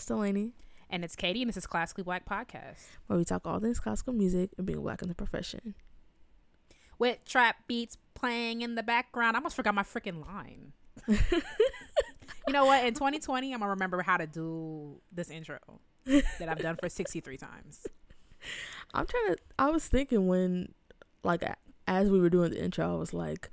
Delaney. And it's Katie, and this is Classically Black Podcast. Where we talk all things classical music and being black in the profession. With trap beats playing in the background. I almost forgot my freaking line. you know what? In 2020, I'm going to remember how to do this intro that I've done for 63 times. I'm trying to, I was thinking when, like, as we were doing the intro, I was like,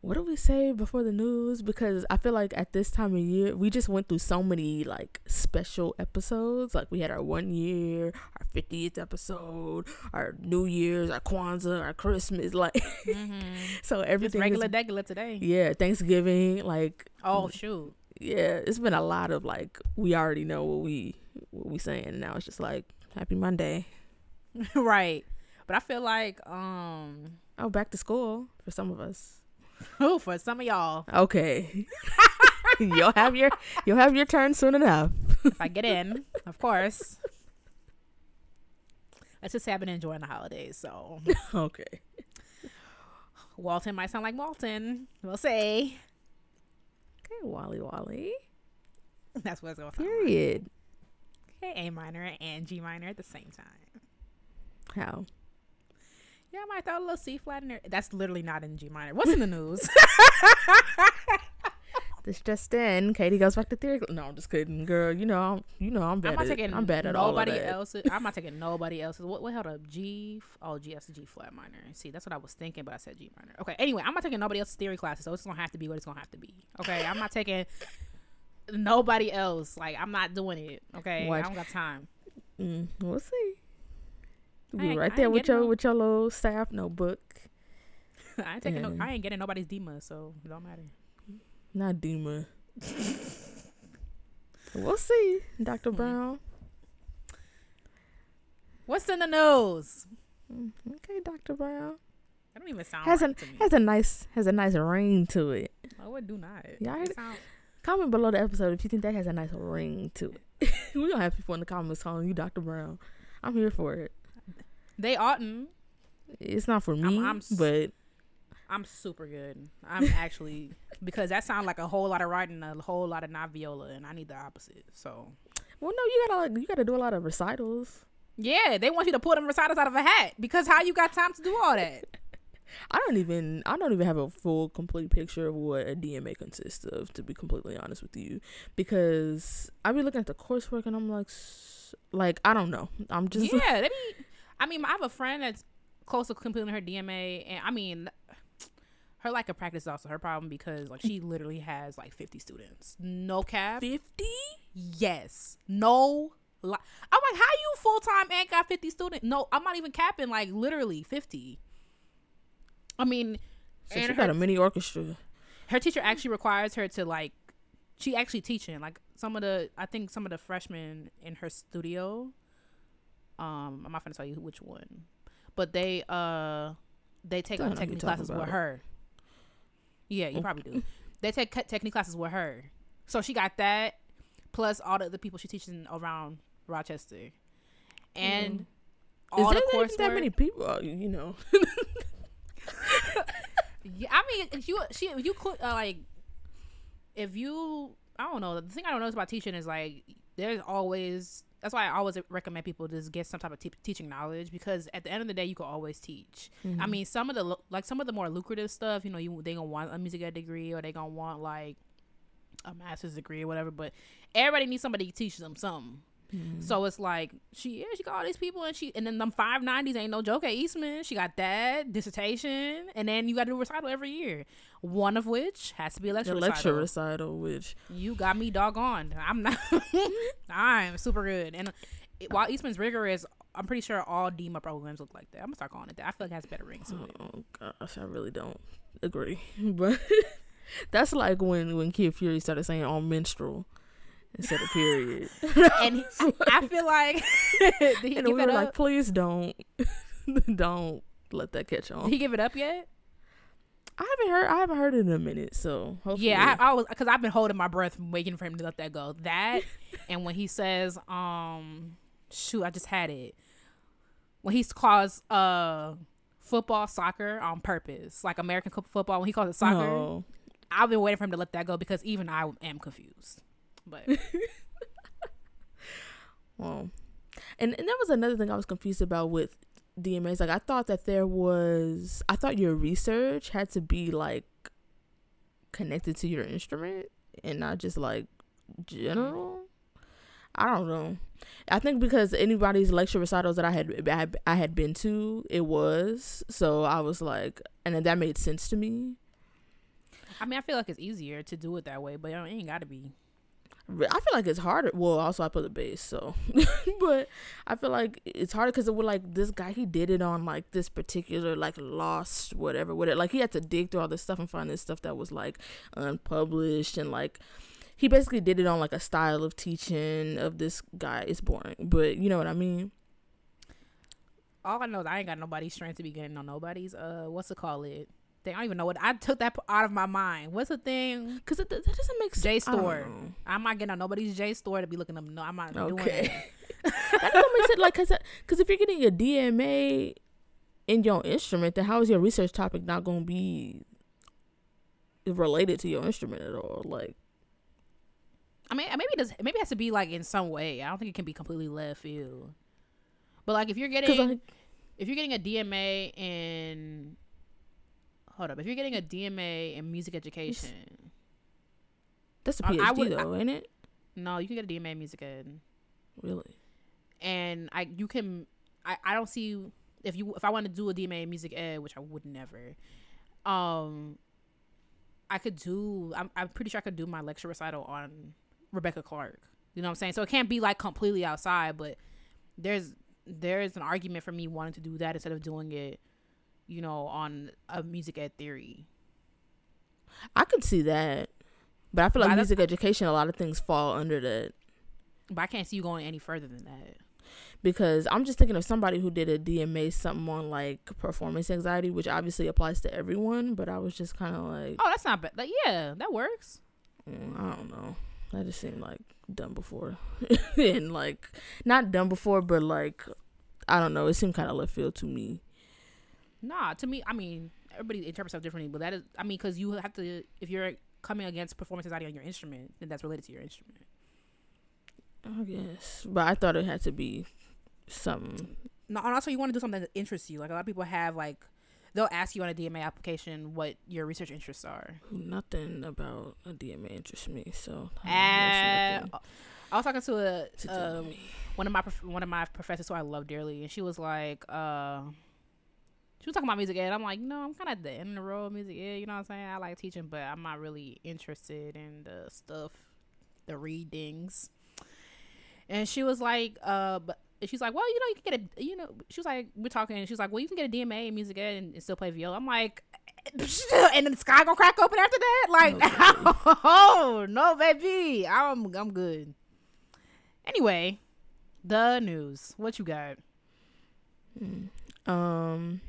what do we say before the news? Because I feel like at this time of year, we just went through so many like special episodes. Like we had our one year, our 50th episode, our New Year's, our Kwanzaa, our Christmas. Like, mm-hmm. so everything. It's regular, regular today. Yeah, Thanksgiving. Like, oh shoot. Yeah, it's been a lot of like we already know what we what we saying. Now it's just like Happy Monday. right, but I feel like um. Oh, back to school for some of us. Oh, for some of y'all. Okay. you'll have your you'll have your turn soon enough. if I get in, of course. Let's just say I've been enjoying the holidays, so Okay. Walton might sound like Walton. We'll say. Okay, Wally Wally. That's what's going on. Period. Okay, A minor and G minor at the same time. How? Yeah, I might throw a little C flat in there. That's literally not in G minor. What's in the news? this just in. Katie goes back to theory. No, I'm just kidding, girl. You know, I'm, you know, I'm bad. I'm, at, I'm bad at nobody all else's. I'm not taking nobody else's. What, what held up? G. Oh, G. That's G flat minor. See, that's what I was thinking, but I said G minor. Okay. Anyway, I'm not taking nobody else's theory classes, so it's gonna have to be what it's gonna have to be. Okay. I'm not taking nobody else. Like I'm not doing it. Okay. What? I don't got time. Mm, we'll see. Be right there with your no. with your little staff notebook. I ain't taking no. I ain't getting nobody's DEMA, so it don't matter. Not DEMA. we'll see, Doctor hmm. Brown. What's in the news? Mm, okay, Doctor Brown. That don't even sound has right a has a nice has a nice ring to it. Oh, it do not. Sound... comment below the episode if you think that has a nice ring to it. we don't have people in the comments calling you Doctor Brown. I'm here for it. They oughtn't. It's not for me, I'm, I'm but I'm super good. I'm actually because that sounds like a whole lot of writing, a whole lot of not viola, and I need the opposite. So, well, no, you gotta you gotta do a lot of recitals. Yeah, they want you to pull them recitals out of a hat because how you got time to do all that? I don't even I don't even have a full complete picture of what a DMA consists of to be completely honest with you because I be looking at the coursework and I'm like like I don't know I'm just yeah they be I mean, I have a friend that's close to completing her DMA, and I mean, her lack of practice is also her problem because like she literally has like 50 students. No cap. 50? Yes. No. Li- I'm like, how you full time and got 50 students? No, I'm not even capping. Like literally 50. I mean, so she got a mini orchestra. Her teacher actually requires her to like. She actually teaching like some of the. I think some of the freshmen in her studio um, I'm not gonna tell you which one, but they uh they take like, technique classes with her. Yeah, you probably do. They take technique classes with her, so she got that plus all the other people she's teaching around Rochester, and mm. all Is the coursework. That many people, uh, you know. yeah, I mean, if you she if you could uh, like if you I don't know the thing I don't know about teaching is like there's always that's why I always recommend people just get some type of teaching knowledge because at the end of the day, you can always teach. Mm-hmm. I mean, some of the like some of the more lucrative stuff, you know, you they gonna want a music ed degree or they gonna want like a master's degree or whatever. But everybody needs somebody to teach them something. Mm-hmm. So it's like she yeah she got all these people and she and then them five nineties ain't no joke at Eastman. She got that dissertation and then you got to do a recital every year. One of which has to be a lecture the lecture recital. Which you got me doggone. I'm not. I'm super good. And it, while Eastman's rigorous, I'm pretty sure all DEMA programs look like that. I'm gonna start calling it that. I feel like it has better rings. Oh gosh, I really don't agree. But that's like when when Kid Fury started saying all menstrual instead of period. and I feel like and we were up? like, please don't, don't let that catch on. Did he give it up yet? I haven't heard. I haven't heard it in a minute. So hopefully. yeah, I, I was because I've been holding my breath, waiting for him to let that go. That and when he says, um, shoot, I just had it. When he calls uh football soccer on purpose, like American football, when he calls it soccer, no. I've been waiting for him to let that go because even I am confused. But Well, and and that was another thing I was confused about with DMAs. Like I thought that there was, I thought your research had to be like connected to your instrument and not just like general. I don't know. I think because anybody's lecture recitals that I had I had, I had been to, it was so I was like, and then that made sense to me. I mean, I feel like it's easier to do it that way, but it ain't got to be. I feel like it's harder. Well, also I play the bass, so but I feel like it's harder because it was like this guy he did it on like this particular like lost whatever whatever. Like he had to dig through all this stuff and find this stuff that was like unpublished and like he basically did it on like a style of teaching of this guy. It's boring, but you know what I mean. All I know is I ain't got nobody's strength to be getting on nobody's. Uh, what's it called? It I don't even know what I took that out of my mind. What's the thing? Because that doesn't make sense. J JSTOR. I'm not getting on nobody's J JSTOR to be looking them. No, I'm not okay. doing that. that don't make sense. Like, cause, cause if you're getting a DMA in your instrument, then how is your research topic not going to be related to your instrument at all? Like, I mean, maybe it does. Maybe it has to be like in some way. I don't think it can be completely left field. But like, if you're getting, like, if you're getting a DMA in hold up. If you're getting a DMA in music education, that's a PhD I, I would, though, I, ain't it? No, you can get a DMA in music ed. Really? And I, you can. I, I don't see if you if I want to do a DMA in music ed, which I would never. Um, I could do. I'm, I'm pretty sure I could do my lecture recital on Rebecca Clarke. You know what I'm saying? So it can't be like completely outside, but there's there's an argument for me wanting to do that instead of doing it you know, on a music ed theory. I could see that. But I feel like music education, a lot of things fall under that. But I can't see you going any further than that. Because I'm just thinking of somebody who did a DMA something on like performance anxiety, which obviously applies to everyone. But I was just kind of like, oh, that's not bad. Like, yeah, that works. Mm, I don't know. That just seemed like done before, and like not done before, but like I don't know. It seemed kind of left field to me. Nah, to me, I mean, everybody interprets stuff differently, but that is, I mean, because you have to, if you're coming against performance anxiety on your instrument, then that's related to your instrument. I guess, but I thought it had to be something. No, and also you want to do something that interests you. Like a lot of people have, like they'll ask you on a DMA application what your research interests are. Nothing about a DMA interests me, so. Uh, I was talking to a to um, one of my one of my professors who I love dearly, and she was like. uh she was talking about music ed. I'm like, no, I'm kind of at the end of the road music ed. You know what I'm saying? I like teaching, but I'm not really interested in the stuff, the readings. And she was like, uh, but she's like, well, you know, you can get a, you know, she was like, we're talking, and she was like, well, you can get a DMA in music ed and, and still play viola. I'm like, and then the sky gonna crack open after that? Like, oh no, baby, I'm I'm good. Anyway, the news. What you got? Hmm. Um.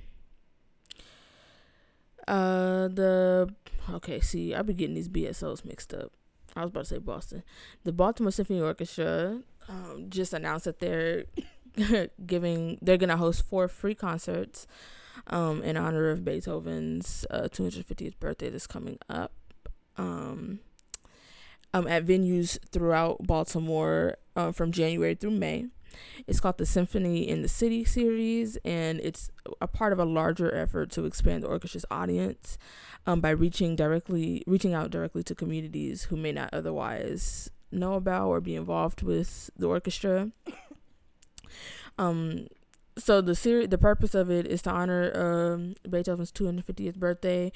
Uh, the okay. See, I be getting these BSOs mixed up. I was about to say Boston. The Baltimore Symphony Orchestra um, just announced that they're giving they're gonna host four free concerts um, in honor of Beethoven's uh, 250th birthday that's coming up. Um, um, at venues throughout Baltimore uh, from January through May. It's called the Symphony in the City series, and it's a part of a larger effort to expand the orchestra's audience um, by reaching directly, reaching out directly to communities who may not otherwise know about or be involved with the orchestra. Um, so the series, the purpose of it is to honor um, Beethoven's 250th birthday,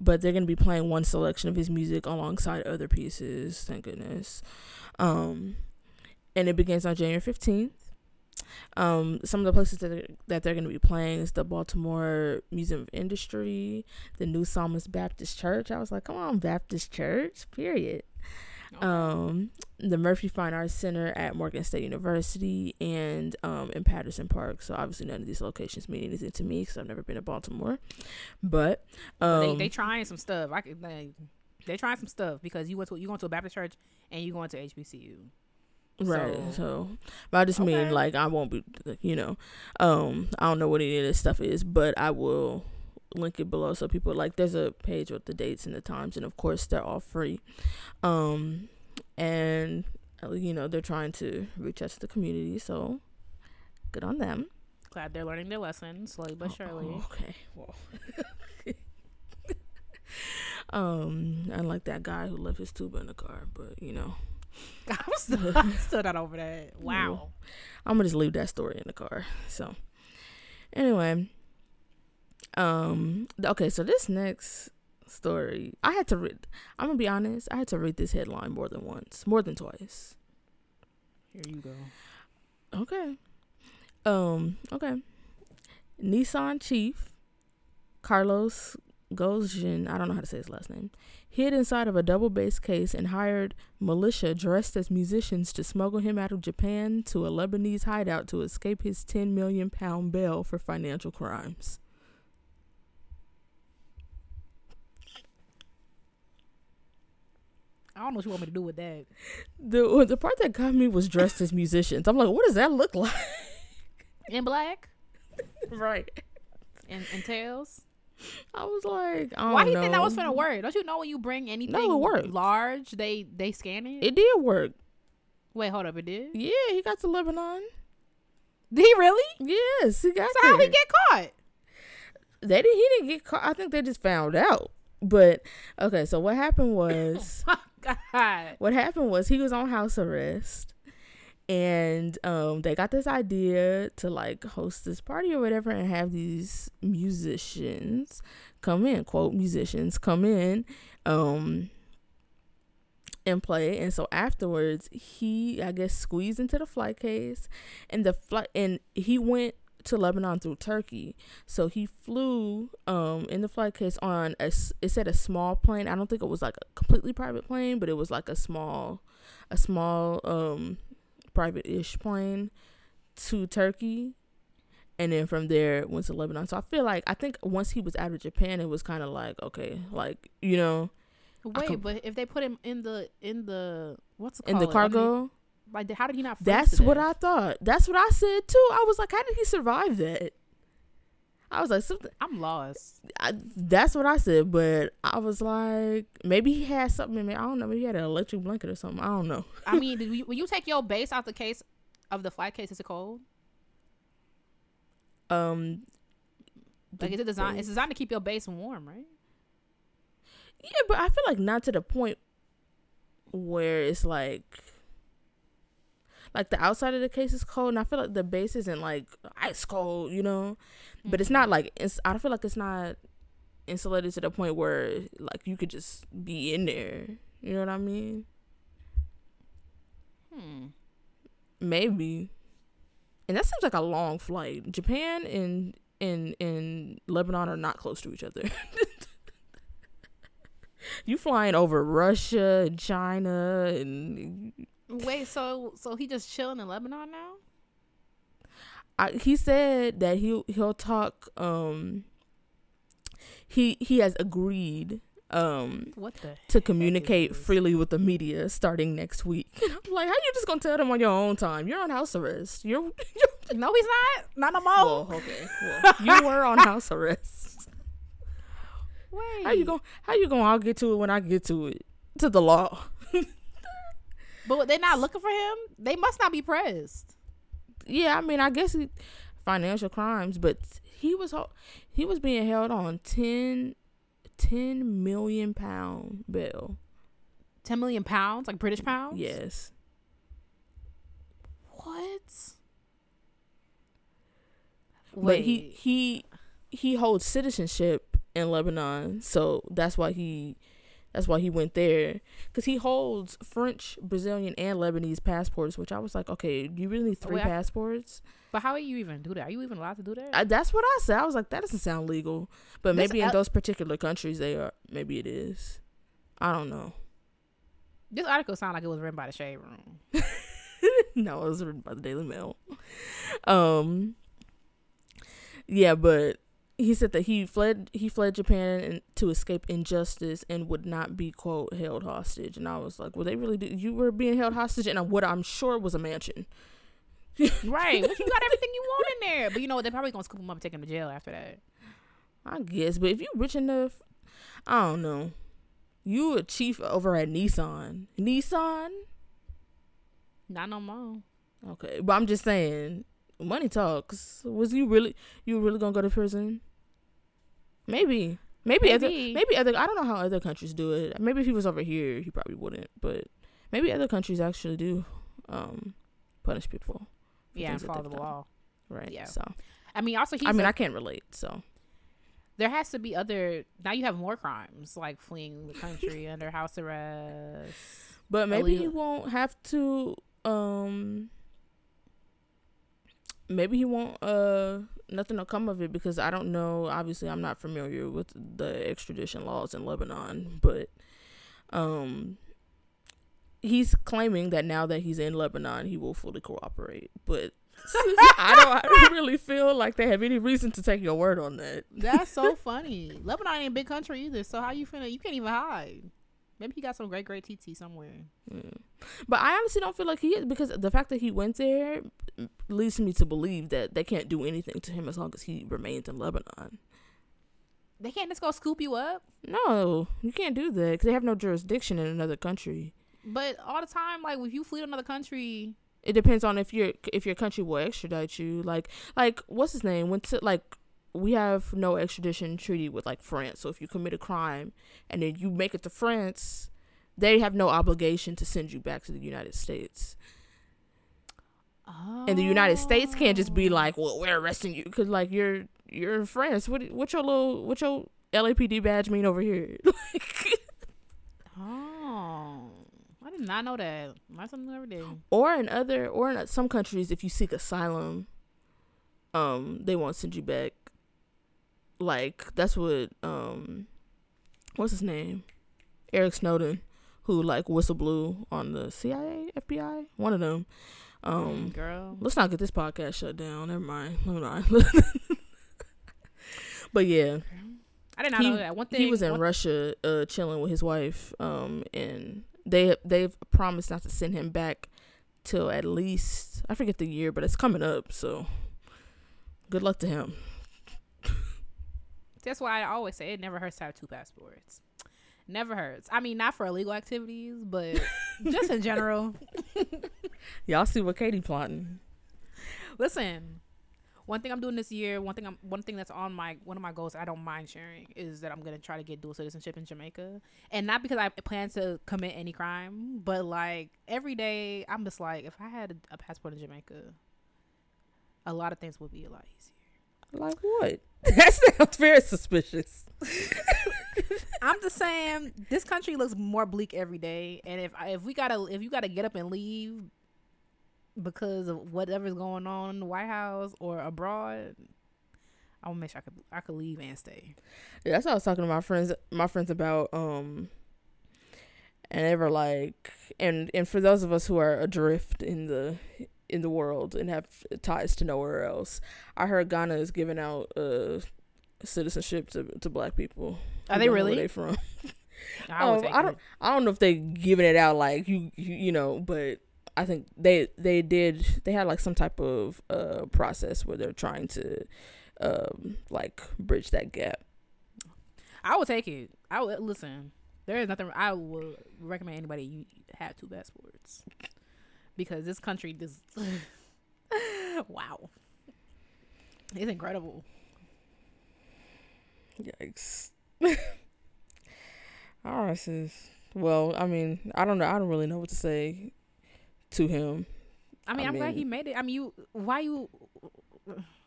but they're gonna be playing one selection of his music alongside other pieces. Thank goodness. Um, and it begins on January 15th. Um, some of the places that they're, that they're going to be playing is the Baltimore Museum of Industry, the New Psalmist Baptist Church. I was like, come on, Baptist Church, period. Um, the Murphy Fine Arts Center at Morgan State University and um, in Patterson Park. So obviously none of these locations mean anything to me because I've never been to Baltimore. But um, they they trying some stuff. I could, they they trying some stuff because you went to you going to a Baptist church and you going to HBCU. Right. So, so, but I just okay. mean like I won't be, you know, um, I don't know what any of this stuff is, but I will link it below so people like. There's a page with the dates and the times, and of course they're all free. Um, and uh, you know, they're trying to reach out to the community. So good on them. Glad they're learning their lesson slowly but surely. Oh, okay. Well. um, unlike that guy who left his tuba in the car, but you know, I'm still, I'm still not over that. Wow. I'm gonna just leave that story in the car. So, anyway, um, okay. So this next story, I had to read. I'm gonna be honest. I had to read this headline more than once, more than twice. Here you go. Okay. Um. Okay. Nissan chief Carlos Ghosn, I don't know how to say his last name, hid inside of a double bass case and hired militia dressed as musicians to smuggle him out of Japan to a Lebanese hideout to escape his 10 million pound bail for financial crimes. I don't know what you want me to do with that. The the part that got me was dressed as musicians. I'm like, what does that look like? In black right. and, and tails. I was like, I Why do you don't think that was gonna work? Don't you know when you bring anything worked. large, they they scan it? It did work. Wait, hold up, it did. Yeah, he got to Lebanon. Did he really? Yes, he got So how he get caught? they didn't he didn't get caught. I think they just found out. But okay, so what happened oh was Oh God. what happened was he was on house arrest and um they got this idea to like host this party or whatever and have these musicians come in, quote musicians come in um and play and so afterwards he I guess squeezed into the flight case and the flight and he went to Lebanon through Turkey. So he flew um in the flight case on a it said a small plane. I don't think it was like a completely private plane, but it was like a small a small um private-ish plane to Turkey. And then from there went to Lebanon. So I feel like I think once he was out of Japan it was kind of like okay, like, you know, Wait, could- but if they put him in the in the what's it in the called? Underneath- cargo. Like, how did he not? That's what? I thought. That's what I said too. I was like, how did he survive that? I was like, something. I'm lost. I, that's what I said, but I was like, maybe he had something in there. I don't know. Maybe he had an electric blanket or something. I don't know. I mean, you, when you take your bass out the case of the flight case, is it cold? Um, Like, is it designed? It's designed to keep your bass warm, right? Yeah, but I feel like not to the point where it's like, like the outside of the case is cold, and I feel like the bass isn't like ice cold, you know. But it's Mm-hmm. not like it's. I don't feel like it's not insulated to the point where like you could just be in there. You know what I mean? Hmm. Maybe. And that seems like a long flight. Japan and and and Lebanon are not close to each other. you flying over Russia and China and Wait, so so he just chilling in Lebanon now? I, he said that he he'll talk um he he has agreed um What the? to communicate freely with the media starting next week. I'm like, how you just gonna tell them on your own time? You're on house arrest. You're you're No, he's not. Not no more. well, okay. Well, you were on house arrest. Wait. How you gonna how you gonna? I'll get to it when I get to it. To the law. But they're not looking for him. They must not be pressed. Yeah, I mean, I guess he, financial crimes, but he was he was being held on 10, 10 million pound bail. Ten million pounds, like British pounds. Yes. What? But he he he holds citizenship in Lebanon, so that's why he that's why he went there cuz he holds French, Brazilian and Lebanese passports, which I was like, okay, you really need three Wait, I- passports? But how are you even do that? Are you even allowed to do that? I, that's what I said. I was like, that doesn't sound legal. But maybe in those particular countries they are maybe it is. I don't know. this article sounded like it was written by the Shade Room. no, it was written by the Daily Mail. Um, yeah, but he said that he fled. He fled Japan and to escape injustice and would not be quote held hostage. And I was like, well, they really did. You were being held hostage in a, what I'm sure was a mansion. right. What you got everything you want in there. But you know what? They're probably gonna scoop him up and take him to jail after that. I guess, but if you're rich enough, I don't know. You a chief over at Nissan. Nissan. Not no more. Okay, but I'm just saying, money talks. Was you really you really gonna go to prison? Maybe, maybe, other Maybe. maybe other. I don't know how other countries do it. Maybe if he was over here, he probably wouldn't. But maybe other countries actually do um punish people. for Yeah, and follow the done. law. Right. Yeah. So I mean, also he's I mean, I can't relate. So there has to be other. Now you have more crimes like fleeing the country under house arrest. But maybe he won't have to um maybe he won't uh nothing will come of it because I don't know obviously I'm not familiar with the extradition laws in Lebanon, but um he's claiming that now that he's in Lebanon he will fully cooperate. But I don't I don't really feel like they have any reason to take your word on that. That's so funny. Lebanon ain't a big country either, so how you finna? You can't even hide. Maybe he got some great, great TT somewhere. Mm. But I honestly don't feel like he is because the fact that he went there leads me to believe that they can't do anything to him as long as he remains in Lebanon. They can't just go scoop you up. No, you can't do that because they have no jurisdiction in another country. But all the time, like if you flee to another country, It depends on if your if your country will extradite you. Like like what's his name? When to, like we have no extradition treaty with like France. So if you commit a crime and then you make it to France, they have no obligation to send you back to the United States. And the United States can't just be Oh. like, "Well, we're arresting you," because like you're you're in France. What what your little what your LAPD badge mean over here? like, Oh, I did not know that. Learn something every day. or in other or in some countries, if you seek asylum, um, they won't send you back. Like that's what um, what's his name, Eric Snowden, who like whistle blew on the CIA, FBI, one of them. Um, girl. Let's not get this podcast shut down. Never mind. Never mind. but yeah, I did not he, know that. One thing he was in one- Russia, uh, chilling with his wife. Um, and they they've promised not to send him back till at least I forget the year, but it's coming up. So good luck to him. That's why I always say it never hurts to have two passports. Never hurts. I mean, not for illegal activities, but just in general. Y'all see what Katie plotting? Listen, one thing I'm doing this year, one thing I'm one thing that's on my one of my goals I don't mind sharing is that I'm gonna try to get dual citizenship in Jamaica, and not because I plan to commit any crime, but like every day I'm just like, if I had a, a passport in Jamaica, a lot of things would be a lot easier. Like what? that sounds very suspicious. I'm just saying this country looks more bleak every day, and if if we gotta if you gotta get up and leave because of whatever's going on in the White House or abroad, I will make sure I could I could leave and stay. Yeah, that's what I was talking to my friends my friends about um and they were like and and for those of us who are adrift in the in the world and have ties to nowhere else, I heard Ghana is giving out uh citizenship to to black people. Are they don't where really? They from? I, Um, I don't it. I don't know if they giving it out like you you, you know, but I think they they did they had like some type of uh process where they're trying to um like bridge that gap. I would take it. I would listen. There is nothing I would recommend anybody you have two passports because this country just wow, it's incredible. Yikes. All right, sis. Well, I mean, I don't know. I don't really know what to say to him. I mean, I am glad he made it. I mean, you why you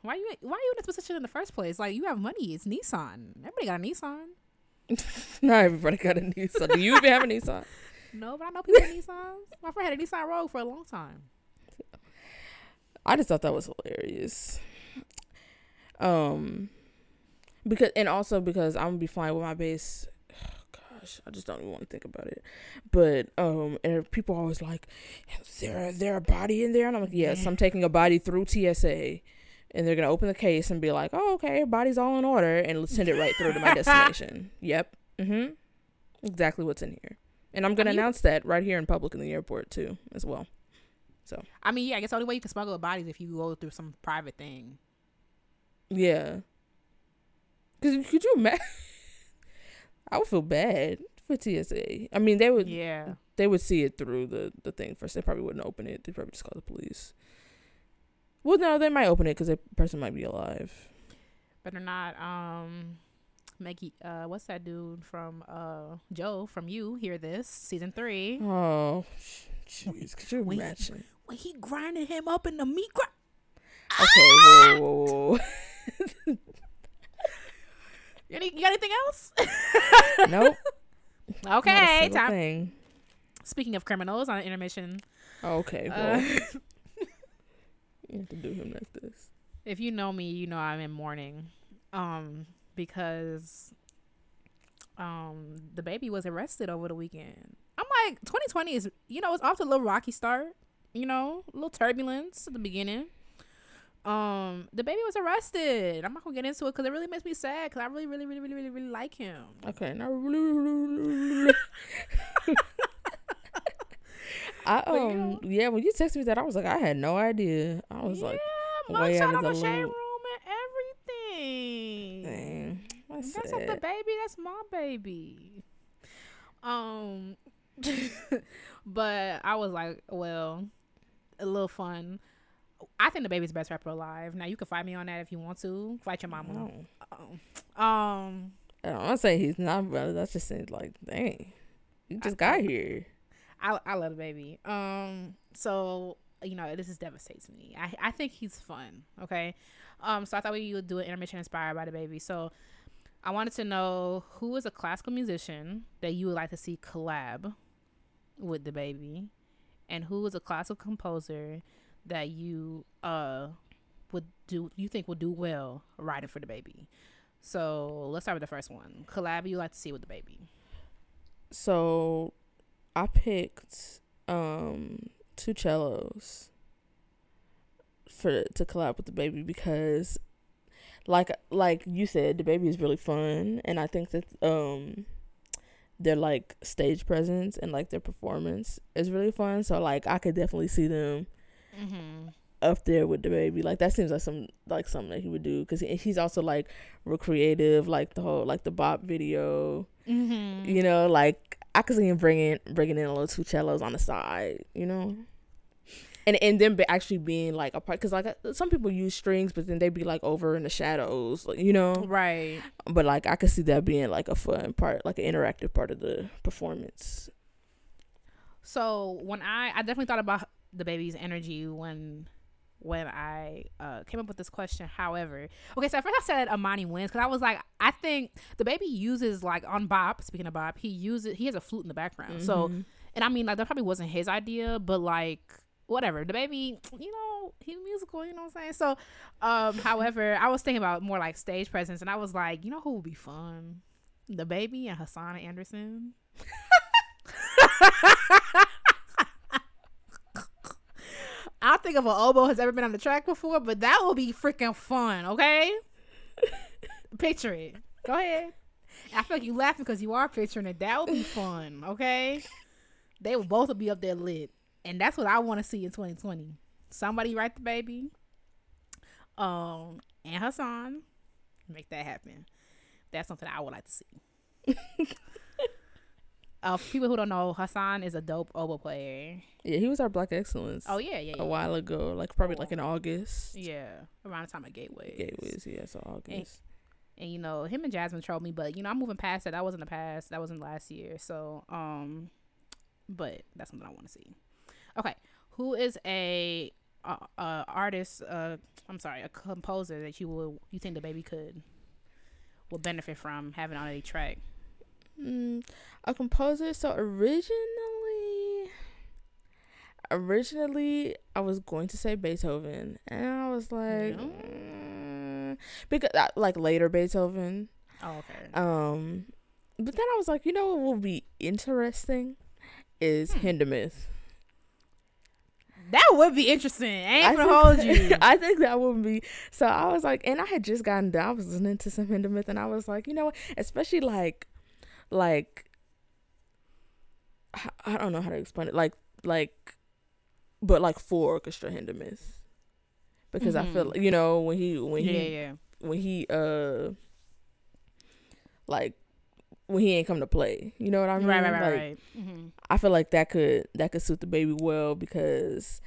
why you why you in this position in the first place? Like you have money. It's Nissan. Everybody got a Nissan. Not everybody got a Nissan. Do you even have a Nissan? No, but I know people with Nissans. My friend had a Nissan Rogue for a long time. I just thought that was hilarious. Um, because and also because I'm gonna be flying with my bass. Gosh, I just don't even want to think about it. But um, and people are always like, "Is there is there a body in there?" And I'm like, "Yes, I'm taking a body through TSA." And they're gonna open the case and be like, "Oh, okay, body's all in order," and send it right through to my destination. Yep. Mm-hmm. Exactly what's in here. And I'm gonna mean, announce that right here in public in the airport too, as well. So I mean, yeah, I guess the only way you can smuggle bodies if you go through some private thing. Yeah. Cause could you imagine? I would feel bad for TSA. I mean, they would. Yeah. they would see it through the the thing first. They probably wouldn't open it. They probably just call the police. Well, no, they might open it because the person might be alive. Better not. Um, make uh, what's that dude from uh Joe from you hear this season three? Oh, jeez, could you Wait. imagine? When he grinded him up in the meat grind. Okay, whoa, whoa, whoa, whoa. You, any, you got anything else? nope. okay, time. thing. Speaking of criminals on intermission, Okay, uh, you have to do him like this. if you know me, you know I'm in mourning, um, because um the baby was arrested over the weekend. I'm like, 2020 is, you know, it's off to a little rocky start. You know, a little turbulence at the beginning. Um, the baby was arrested. I'm not gonna get into it because it really makes me sad because I really, really, really, really, really, really like him. Okay, now I But, you um know- yeah when you texted me that I was like I had no idea I was yeah, like mugshot way out of on the shade room and everything. dang that's, That's not the baby. That's my baby. Um, but I was like, well, a little fun. I think the baby's best rapper alive. Now you can fight me on that if you want to. Fight your mama. Um, um, I don't say he's not brother that's just saying like dang you just got here I I love the baby. Um, so you know this is devastates me. I I think he's fun. Okay. Um, so I thought we would do an intermission inspired by the baby. So I wanted to know who is a classical musician that you would like to see collab with the baby, and who is a classical composer that you uh would do you think would do well writing for the baby. So let's start with the first one. Collab you like to see with the baby. so I picked um two cellos for to collab with the baby because like like you said the baby is really fun and I think that um their like stage presence and like their performance is really fun so like I could definitely see them Mm-hmm. up there with the baby. Like that seems like some like something that he would do because he, he's also like real creative. Like the whole like the bop video, Mm-hmm. you know. Like I could see him bringing bringing in a little two cellos on the side, you know. And and then actually being like a part because like uh, some people use strings, but then they'd be like over in the shadows, you know. Right. But like I could see that being like a fun part, like an interactive part of the performance. So when I I definitely thought about the baby's energy when when I uh, came up with this question. However, okay, so at first I said Imani Winds because I was like, I think the baby uses like on Bop. Speaking of Bop, he uses he has a flute in the background. So Mhm. and I mean like that probably wasn't his idea, but like whatever. The baby, you know, he's musical. You know what I'm saying? So, um, however, I was thinking about more like stage presence, and I was like, you know who would be fun? The baby and Hassan Anderson. I don't think of an oboe has ever been on the track before, but that will be freaking fun. Okay, picture it. Go ahead. I feel like you laughing because you are picturing it. That would be fun. Okay, they will both be up there lit, and that's what I want to see in 2020. Somebody write the baby, um, and Hassan, make that happen. That's something I would like to see. uh, for people who don't know, Hassan is a dope oboe player. Yeah, he was our Black Excellence. Oh yeah, yeah, yeah. a while ago, like probably like in August. Yeah, around the time of Gateway. Gateways, yeah, so August. And you know, him and Jasmine trolled me, but you know, I'm moving past that. That was in the past. That was in last year. So, um, but that's something I want to see. Okay, who is a uh, uh artist? Uh, I'm sorry, a composer that you will you think the baby could will benefit from having on a track? Mm, a composer. So originally, originally I was going to say Beethoven, and I was like, No. mm, because uh, like later Beethoven. Oh, okay. Um, but then I was like, you know what will be interesting is Hmm. Hindemith. That would be interesting. I ain't I gonna hold think- you. I think that would be so. I was like, and I had just gotten done. I was listening to some Hindemith, and I was like, you know what? Especially like, like, I- don't know how to explain it. Like, like, but like for orchestra Hindemith, because I feel Mhm. you know when he when yeah, he yeah. when he uh like when he ain't come to play. You know what I mean? right, right, right, Like, right. hmm I feel like that could that could suit the baby well because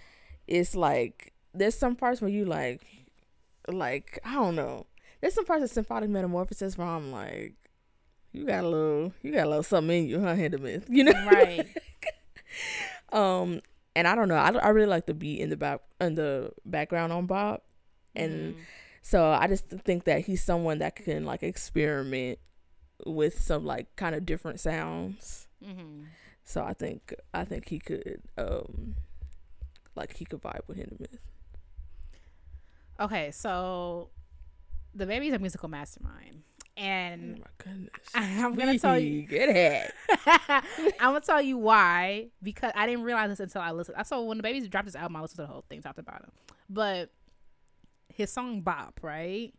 it's like there's some parts where you like like I don't know. There's some parts of symphonic metamorphosis where I'm like, you got a little you got a little something in you, huh, Hindemith? You know? Right. Um and I don't know. I, I really like the beat in the back in the background on Bop. And Mhm. so I just think that he's someone that can like experiment with some like kind of different sounds. Mhm. So I think I think he could um like he could vibe with Hindemith. Okay, so the baby's a musical mastermind, Oh and my goodness. I'm gonna tell you. Get ahead. I'm gonna tell you why because I didn't realize this until I listened. I saw when the babies dropped his album, I listened to the whole thing, talked about him. But his song "Bop," right?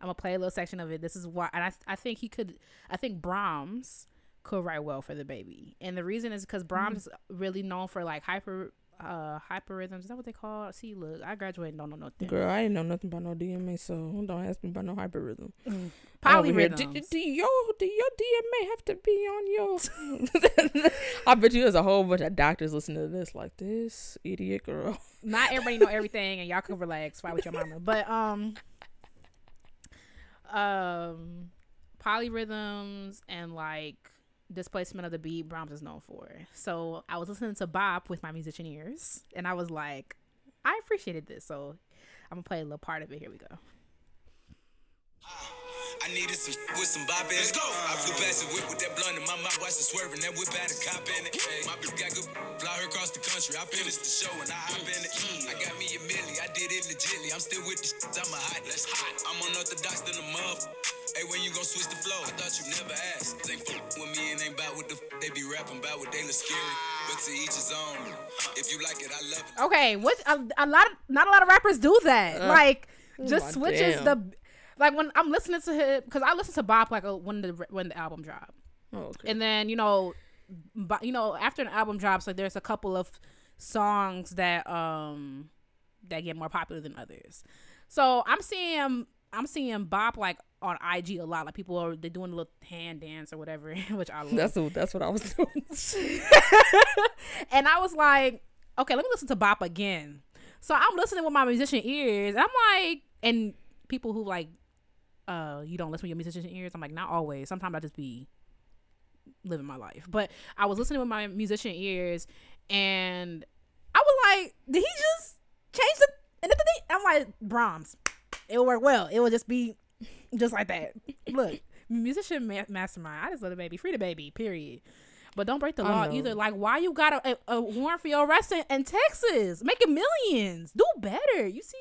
I'm gonna play a little section of it. This is why, and I I think he could. I think Brahms could write well for the baby, and the reason is because Brahms is really known for like hyper. Uh, hyperrhythms is that what they call? See, look, I graduated, don't know nothing. Girl, I didn't know nothing about no DMA, so don't ask me about no hyperrhythm. I'm over Do, Polyrhythms. do your do your DMA have to be on your? I bet you there's a whole bunch of doctors listening to this like this idiot girl. not everybody know everything and y'all can relax fight with your mama but um um polyrhythms and like displacement of the beat brahms is known for. So i was listening to bop with my musician ears and i was like i appreciated this so i'm gonna play a little part of it. Here we go. I needed some with some bop in it. Let's go. I flew past the whip with that blunt in my mouth, watched it swerving. That whip had a cop in it. Hey, My bitch got good, fly her across the country. I finished the show and I hop in it. I got me a milli, I did it legitly. I'm still with the shit, I'm a hot, that's hot. I'm unorthodox than a muff. Hey, when you gon' switch the flow? I thought you never asked. They fuck with me and ain't bout what the f- they be rapping about what they look scary. But to each his own. If you like it, I love it. okay what a, a lot of not a lot of rappers do that Uh, like just switches damn. the like when i'm listening to him because i listen to bop like when the when the album dropped Oh, okay. and then you know but you know after an album drops like there's a couple of songs that um that get more popular than others. So i'm seeing i'm seeing bop like on ig a lot. Like people are they're doing a little hand dance or whatever which i love. That's what that's what I was doing. and i was like okay let me listen to bop again. So i'm listening with my musician ears and i'm like and people who like uh you don't listen with your musician ears? I'm like not always. Sometimes i just be living my life. But i was listening with my musician ears and i was like did he just change the and the thing i'm like brahms it will work well. It will just be just like that. Look musician ma- mastermind. I just love the baby. Free the baby period. But don't break the law either. Like, why you got a, a, a warrant for your arrest in, in Texas, making millions? Do better. You see,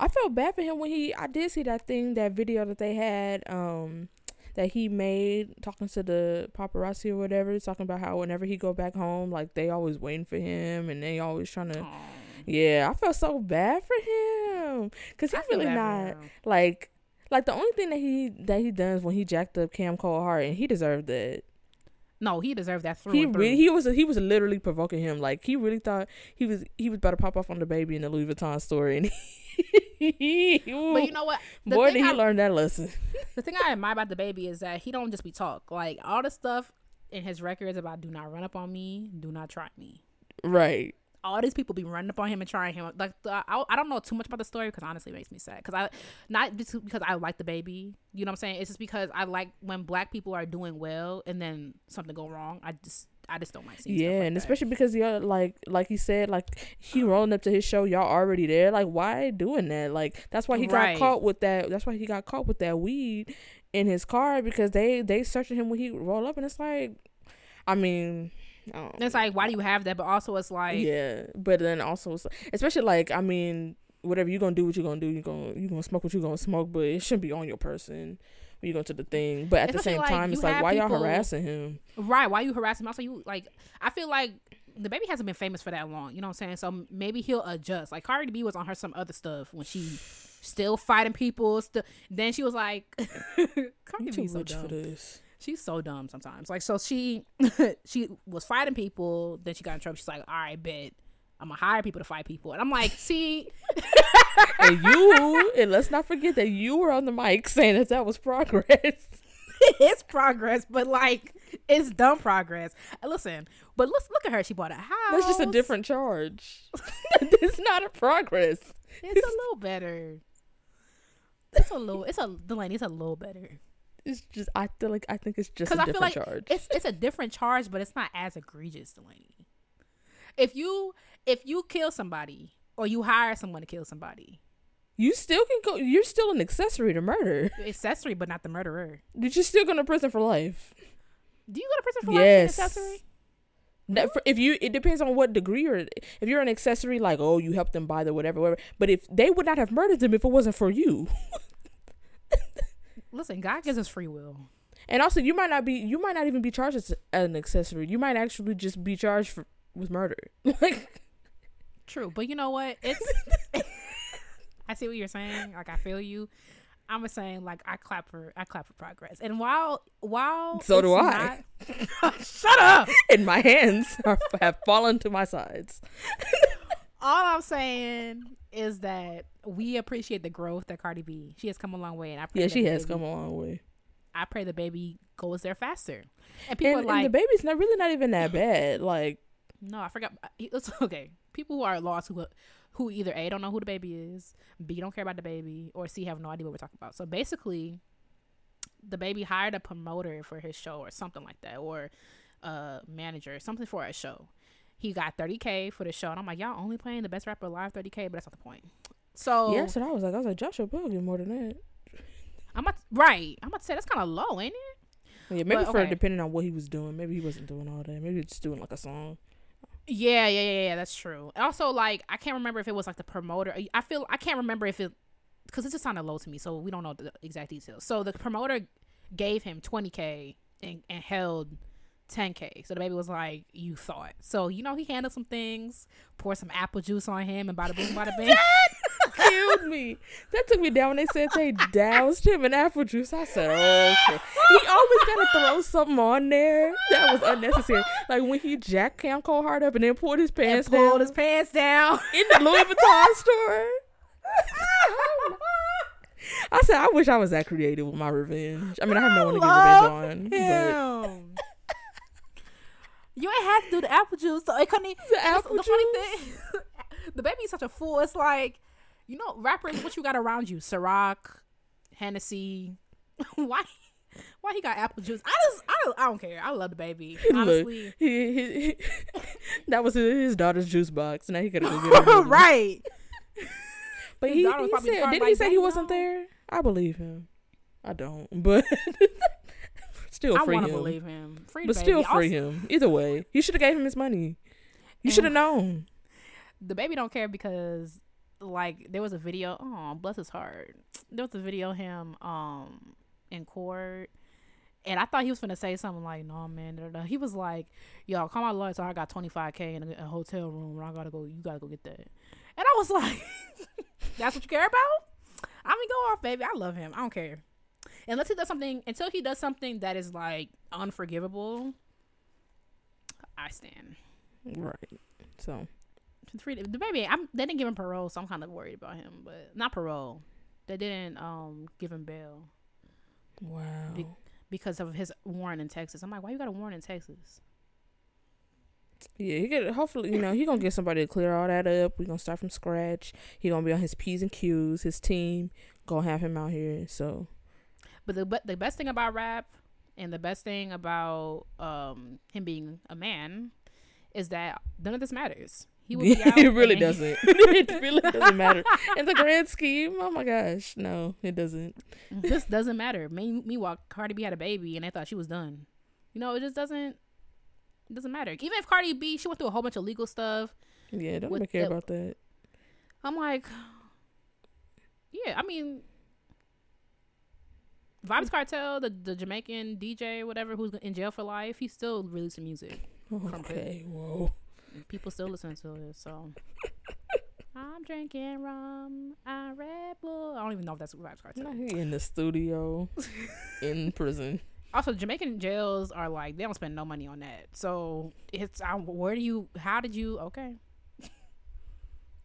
I felt bad for him when he. I did see that thing, that video that they had, um, that he made talking to the paparazzi or whatever, talking about how whenever he go back home, like they always waiting for him and they always trying to. Yeah, I felt so bad for him because he's really not like like the only thing that he that he does when he jacked up Cam Cole Hart and he deserved that. No, he deserved that through He and through. really, he was he was literally provoking him. Like he really thought he was he was about to pop off on the baby in the Louis Vuitton store, and he, but you know what? The did he I- learn that lesson. the thing I admire about the baby is that he don't just be talk. Like all the stuff in his records about do not run up on me, do not try me. Right. All these people be running up on him and trying him. Like the, I, I don't know too much about the story because honestly, it makes me sad. Because I not just because I like the baby. You know what I'm saying? It's just because I like when black people are doing well and then something go wrong. I just I just don't like seeing. Yeah, like and that. especially because y'all like like he said, like he uh-huh. rolling up to his show, y'all already there. Like, why doing that? Like, that's why he Right. got caught with that. That's why he got caught with that weed in his car because they they searching him when he roll up, and it's like, I mean, I it's like, why do you have that? But also, it's like, yeah, but then also, especially like, I mean, whatever you're gonna do, what you're gonna do, you gonna you gonna smoke what you're gonna smoke, but it shouldn't be on your person when you go to the thing. But at the same like, time, it's like, why y'all harassing him? right? Why you harassing him? Also, you like, I feel like the baby hasn't been famous for that long. You know what I'm saying? So maybe he'll adjust. Like Cardi B was on her some other stuff when she still fighting people. Still, then she was like, Cardi You too B so rich for this. She's so dumb sometimes. Like, so she she was fighting people. Then she got in trouble. She's like, all right, bet. I'm gonna hire people to fight people, and I'm like, see, and you and let's not forget that you were on the mic saying that that was progress. it's progress, but like it's dumb progress. Listen, but let's look at her. She bought a house. That's just a different charge. it's not a progress. It's a little better. It's a little. It's a Delaney. It's a little better It's just I feel like I think it's just a because I feel different like charge. it's it's a different charge, but it's not as egregious, Delaney. If you if you kill somebody or you hire someone to kill somebody, you still can go. You're still an accessory to murder. accessory, but not the murderer. Did you still go to prison for life? Do you go to prison for life Yes. accessory? That- for- if you, it depends on what degree you're. If you're an accessory, like oh, you helped them buy the whatever, whatever. But if they would not have murdered them if it wasn't for you, Listen, God gives us free will. and also you might not be, you might not even be charged as an accessory. You might actually just be charged for with murder. like True, but you know what? It's. I see what you're saying. Like I feel you. I'm just saying, like I clap for I clap for progress. And while while So do I. not- Shut up. and my hands are, have fallen to my sides. All I'm saying is that we appreciate the growth that Cardi B. She has come a long way, and I pray Yeah, she has baby- come a long way. I pray the baby goes there faster. And people And, are like, and the baby's not really not even that bad. Like No, I forgot. It's okay. People who are lost who who either a don't know who the baby is, b don't care about the baby, or c have no idea what we're talking about. So basically, the baby hired a promoter for his show or something like that, or a manager, something for a show. He got 30k for the show, and I'm like, y'all only playing the best rapper alive 30k, but that's not the point. So yeah, so I was like, I was like, Joshua Bell get more than that. I'm about right. I'm about to say that's kind of low, ain't it? Yeah, maybe But, for okay. depending on what he was doing. Maybe he wasn't doing all that. Maybe he was just doing like a song. Yeah, yeah, yeah, yeah. That's true. Also, like I can't remember if it was like the promoter. I feel I can't remember if it because it just sounded low to me. So we don't know the exact details. So the promoter gave him twenty k and, and held ten k. So the baby was like, "You thought." So you know he handled some things, poured some apple juice on him, and bada boom, bada bing. Killed me. That took me down when they said they doused him in apple juice. I said, oh, okay. He always got to throw something on there that was unnecessary. Like when he jacked Cam Coldheart up and then pulled his pants and pulled down his pants down. in the Louis Vuitton store. I said, I wish I was that creative with my revenge. I mean, I have no one to get revenge on. But Him. You ain't have to do the apple juice. So it couldn't. The apple the funny thing, the baby's such a fool. It's like, you know, rappers. What you got around you? Ciroc, Hennessy. why? Why he got apple juice? I just, I don't, I don't care. I love the baby. Look, Honestly, he, he, he- that was his, his daughter's juice box. Now he gotta go it. right? But His he, he probably in the said, didn't like, he say he wasn't no." there? I believe him. I don't, but still I free want to him. believe him. Free but still free Also, him. Either way, you should have gave him his money. You should have known. the baby don't care because like there was a video oh bless his heart there was a video of him um in court and I thought he was gonna say something like, "No, man." Da, da, da. He was like, "Yo, call my lawyer. So I got twenty five k in a, a hotel room, and I gotta go. You gotta go get that." And I was like, "That's what you care about?" I mean, go off, baby. I love him. I don't care. Unless he does something, until he does something that is like unforgivable, I stand. Right. So the baby. I'm. They didn't give him parole, so I'm kind of worried about him. But not parole. They didn't um give him bail wow. Be- because of his warrant in Texas. I'm like, why you got a warrant in Texas? Yeah, he get hopefully you know he gonna get somebody to clear all that up. We gonna start from scratch. He gonna be on his p's and q's. His team gonna have him out here. So But the be- the best thing about rap and the best thing about um him being a man is that none of this matters. He will be out it really doesn't. it really doesn't matter in the grand scheme. Oh my gosh, no, it doesn't. this doesn't matter. Me- Meanwhile, Cardi B had a baby and they thought she was done. You know, it just doesn't. It doesn't matter. Even if Cardi B, she went through a whole bunch of legal stuff. Yeah, don't care about that. I'm like, yeah. I mean, Vybz Kartel, the the Jamaican DJ, whatever, who's in jail for life, he's still releasing music. Okay, whoa. People still listen to it. So I'm drinking rum, I Red Bull. I don't even know if that's Vybz Kartel. He in the studio, in prison. Also, Jamaican jails are like they don't spend no money on that. So it's I, where do you? How did you? Okay.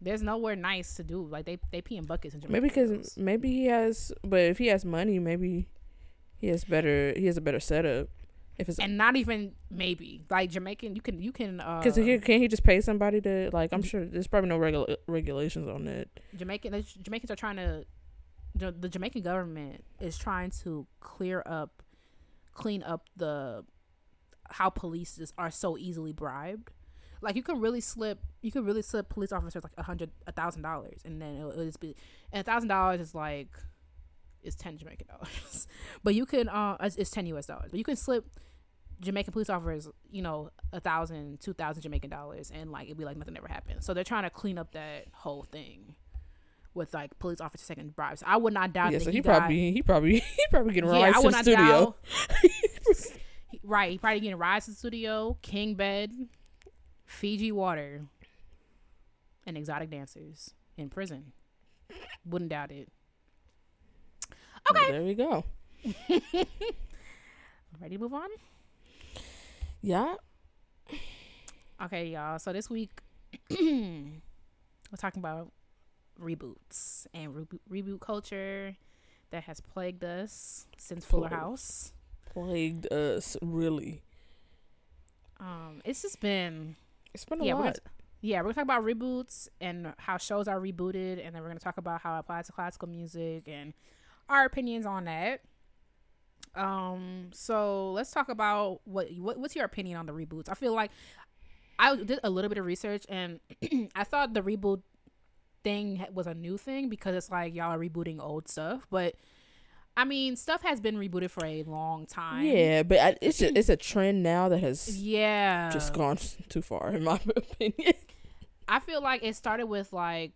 There's nowhere nice to do. Like they they pee in buckets in Jamaican Maybe because maybe he has, but if he has money, maybe He has better. He has a better setup. If it's and not even maybe like Jamaican. You can you can uh because he can't he just pay somebody to like. I'm sure there's probably no regula- regulations on that. Jamaican Jamaicans are trying to the, the Jamaican government is trying to clear up clean up the how police is, are so easily bribed. Like you can really slip you can really slip police officers like a hundred a thousand dollars and then it'll, it'll just be and a thousand dollars is like is ten Jamaican dollars. but you can uh it's, it's ten US dollars. But you can slip Jamaican police officers, you know, a thousand, two thousand Jamaican dollars, and like it'd be like nothing ever happened. So they're trying to clean up that whole thing with like police officers taking bribes. I would not doubt yeah, that so he, he, got, probably he probably he probably getting yeah, I to the studio. doubt. Right, he probably getting rides to the studio, king bed, Fiji water, and exotic dancers in prison. Wouldn't doubt it. Well, there we go. Ready to move on? Yeah. Okay, y'all. So this week we're talking about reboots and reboot, reboot culture that has plagued us since Fuller Plagued. House. Plagued us really. Um, it's just been It's been a yeah, we're gonna, yeah, we're gonna talk about reboots and how shows are rebooted, and then we're gonna talk about how it applies to classical music and our opinions on that. Um, so let's talk about what, what what's your opinion on the reboots? I feel like I did a little bit of research, and I thought the reboot thing was a new thing because it's like y'all are rebooting old stuff, but I mean, stuff has been rebooted for a long time. Yeah, but I, it's a, it's a trend now that has yeah, just gone too far, in my opinion. I feel like it started with like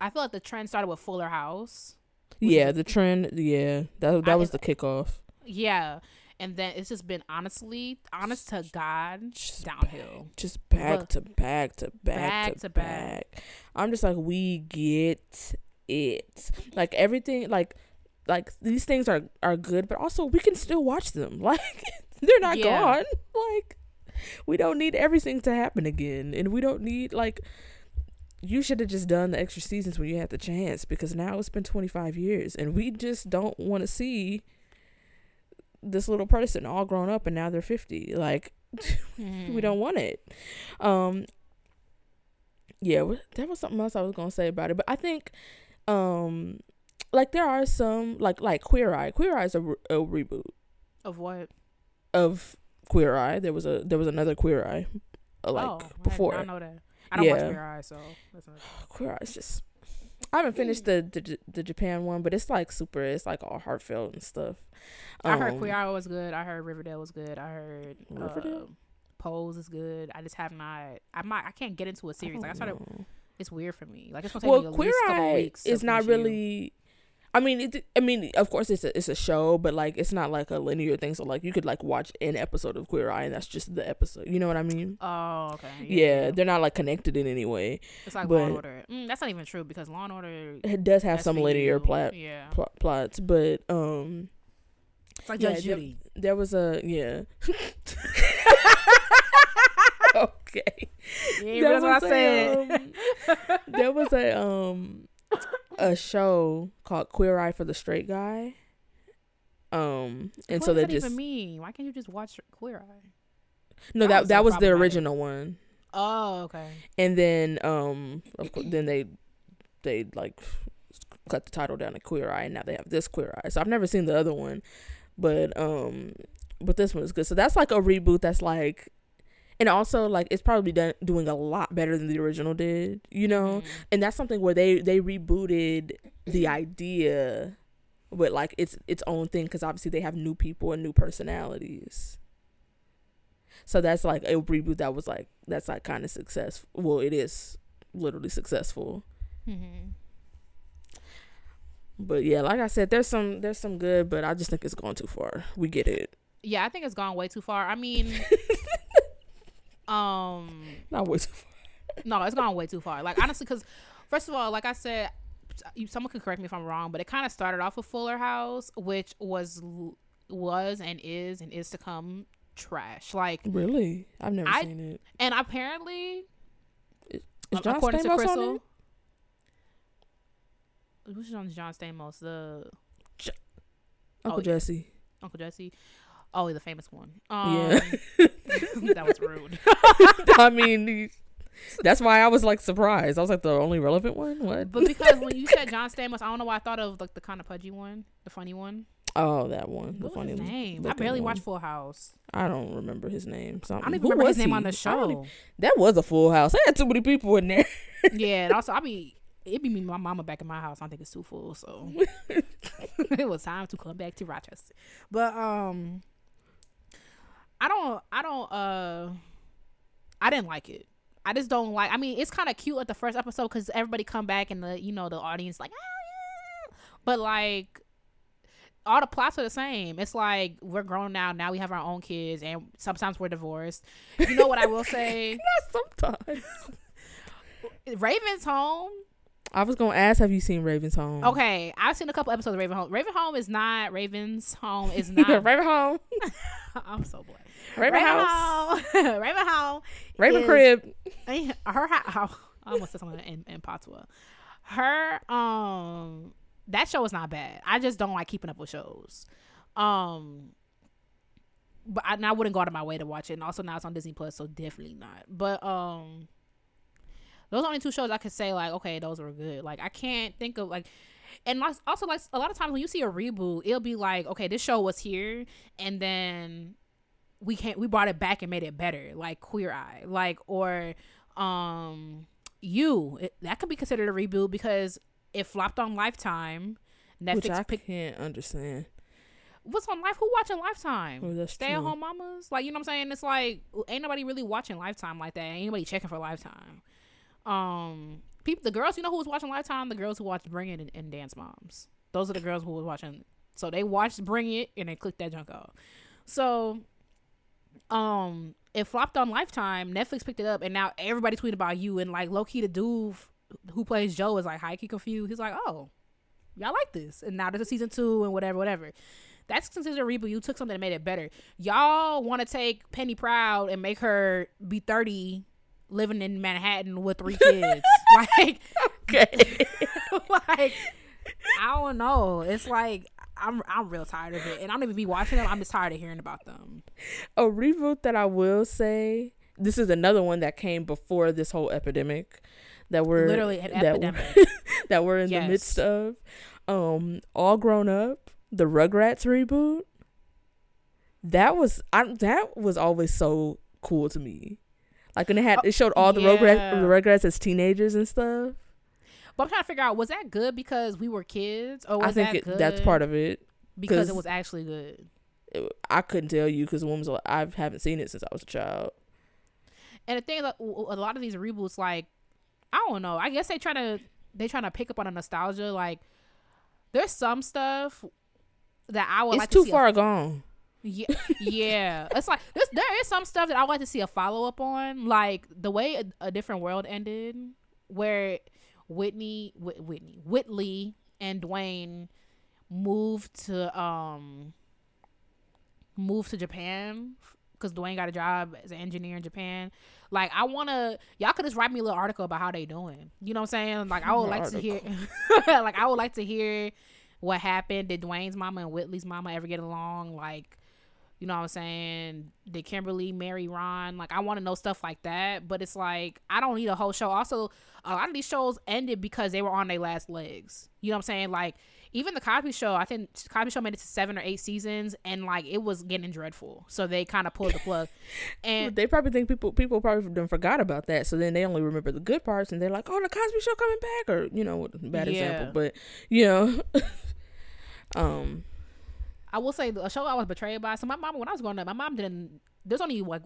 I feel like the trend started with Fuller House. yeah, the trend. Yeah, that that I- was the kickoff. Yeah. And then it's just been honestly, honest to God, Just downhill. Back, just back to back to back, Back to, to back. back. I'm just like, we get it. Like everything, like like these things are are good, but also we can still watch them. Like they're not Yeah. gone. Like we don't need everything to happen again, and we don't need like. You should have just done the extra seasons when you had the chance because now it's been 25 years and we just don't want to see this little person all grown up and now they're 50 like Mm-hmm. we don't want it um yeah there was something else i was gonna say about it but i think um like there are some like like queer eye queer eye is a, re- a reboot of what? of queer eye there was a there was another queer eye uh, like oh, I before not know that. I don't watch Queer Eye, so that's not- queer eye is just i haven't finished the, the the japan one but it's like super it's like all heartfelt and stuff I heard Um, Queer Eye was good. I heard Riverdale was good. I heard Riverdale? uh, Pose is good. I just have not. I might. I can't get into a series. Like I started. know. It's weird for me. Like it's gonna take well me at queer least a couple eye weeks. is not finish you. really i mean it, i mean of course it's a, it's a show but like it's not like a linear thing so like you could like watch an episode of queer eye and that's just the episode you know what i mean Oh, okay. yeah, they're not like connected in any way It's like Law and Order. Mm, that's not even true because Law and Order. it does have some linear plot Yeah. pl- plots but um It's like Yeah, Judge there- Judy. there was a yeah okay Yeah, that's what I was a, said. um, there was a um a show called Queer Eye for the Straight Guy. Um, and what so they just even mean? Why can't you just watch Queer Eye? no That that was that so was the original one, Oh, okay. and then um of course then they they like cut the title down to Queer Eye, and now they have this Queer Eye. So I've never seen the other one, but um but this one is good. So that's like a reboot. That's like. And also, like it's probably done doing a lot better than the original did, you know. Mhm. and that's something where they they rebooted the idea with like its its own thing because obviously they have new people and new personalities so that's like a reboot that was like that's like kind of successful well it is literally successful mm-hmm. but yeah like i said there's some there's some good but i just think it's gone too far we get it Yeah, I think it's gone way too far. I mean, um, not way too far no, it's gone way too far. Like honestly, because first of all, like I said, you, someone could correct me if I'm wrong, but it kind of started off with Fuller House, which was was and is and is to come trash. Like, really i've never I- seen it and apparently, is John according to Stamos on Crystal, is on John Stamos, the uncle Oh, yeah. jesse Uncle Jesse. Oh, the famous one. Yeah. Um, that was rude. I mean, that's why I was like surprised. I was like the only relevant one. What? But because when you said John Stamos, I don't know why I thought of like the kind of pudgy one, the funny one. Oh, that one. The What was funny his name? I barely one. watched Full House. I don't remember his name. I don't even Who remember his name he? on the show. even- That was a full house. I had too many people in there. yeah, and also I be it be me my mama back in my house. I think it's too full, so it was time to come back to Rochester. But um I don't I don't uh I didn't like it. I just don't like I mean it's kind of cute at the first episode cuz everybody come back and the you know the audience like ah, yeah. but like all the plots are the same. It's like we're grown now. Now we have our own kids, and sometimes we're divorced. You know what I will say? Sometimes. Raven's home I was gonna ask, have you seen Raven's Home? Okay, I've seen a couple episodes of Raven Home. Raven Home is not Raven's Home is not. Raven Home. I'm so black. Raven, House. Home. Raven Home. Raven is- Crib. Her house. I almost said something in, in patois. Her um that show is not bad. I just don't like keeping up with shows. Um but I, I wouldn't go out of my way to watch it. And also now it's on Disney Plus, so definitely not. But um those are only two shows I could say like, okay, those were good. Like I can't think of like and also like a lot of times when you see a reboot, it'll be like, okay, this show was here and then we can't we brought it back and made it better, like Queer Eye, like or um you it, that could be considered a reboot because it flopped on Lifetime. Which I Netflix picked can't understand. what's on Life? Who watching Lifetime? Oh, Stay at home mamas, like you know what I'm saying. It's like ain't nobody really watching Lifetime like that. Ain't anybody checking for Lifetime. Um, people, the girls, you know who was watching Lifetime? The girls who watched Bring It and, and Dance Moms. Those are the girls who was watching. So they watched Bring It and they clicked that junk off. So, um, it flopped on Lifetime. Netflix picked it up, and now everybody tweeted about you. And like low key, the dude who plays Joe is like high key confused. He's like, oh, y'all like this, and now there's a season two and whatever, whatever. That's considered a reboot. You took something and made it better. Y'all want to take Penny Proud and make her be 30, living in Manhattan with three kids. like, Okay. like I don't know. It's like I'm I'm real tired of it, and I don't even be watching them. I'm just tired of hearing about them. a reboot that I will say, this is another one that came before this whole epidemic that we're Literally an that epidemic. We're, that we're in Yes. the midst of. Um, all grown up, the Rugrats reboot. That was I that was always so cool to me. Like when it had oh, it showed all the yeah. Rugrats as teenagers and stuff. But I'm trying to figure out was that good because we were kids, or was I think that it, good that's part of it. because it was actually good. It- I couldn't tell you because when was I haven't seen it since I was a child. And the thing is, like, w- a lot of these reboots, like I don't know. I guess they trying to they trying to pick up on a nostalgia. Like there's some stuff that I would it's like too to see a far gone. Yeah, yeah. It's like there's, there is some stuff that I would like to see a follow up on, like the way a, a different world ended, where Whitney, Whit, Whitney, Whitley, and Dwayne moved to um moved to Japan because Dwayne got a job as an engineer in Japan. Like I want to, y'all could just write me a little article about how they doing. You know what I'm saying? Like I would like to hear, like I would like to hear what happened. Did Dwayne's mama and Whitley's mama ever get along? Like, you know what I'm saying? Did Kimberly marry Ron? Like I want to know stuff like that. But it's like I don't need a whole show. Also, a lot of these shows ended because they were on their last legs. You know what I'm saying? Like even the Cosby Show, I think Cosby Show made it to seven or eight seasons, and like it was getting dreadful. So they kind of pulled the plug. And they probably think people people probably done forgot about that, so then they only remember the good parts, and they're like, "Oh, the Cosby Show coming back," or you know, bad Yeah. example, but you know, um, I will say a show I was betrayed by. So my mom, when I was growing up, my mom didn't. There's only like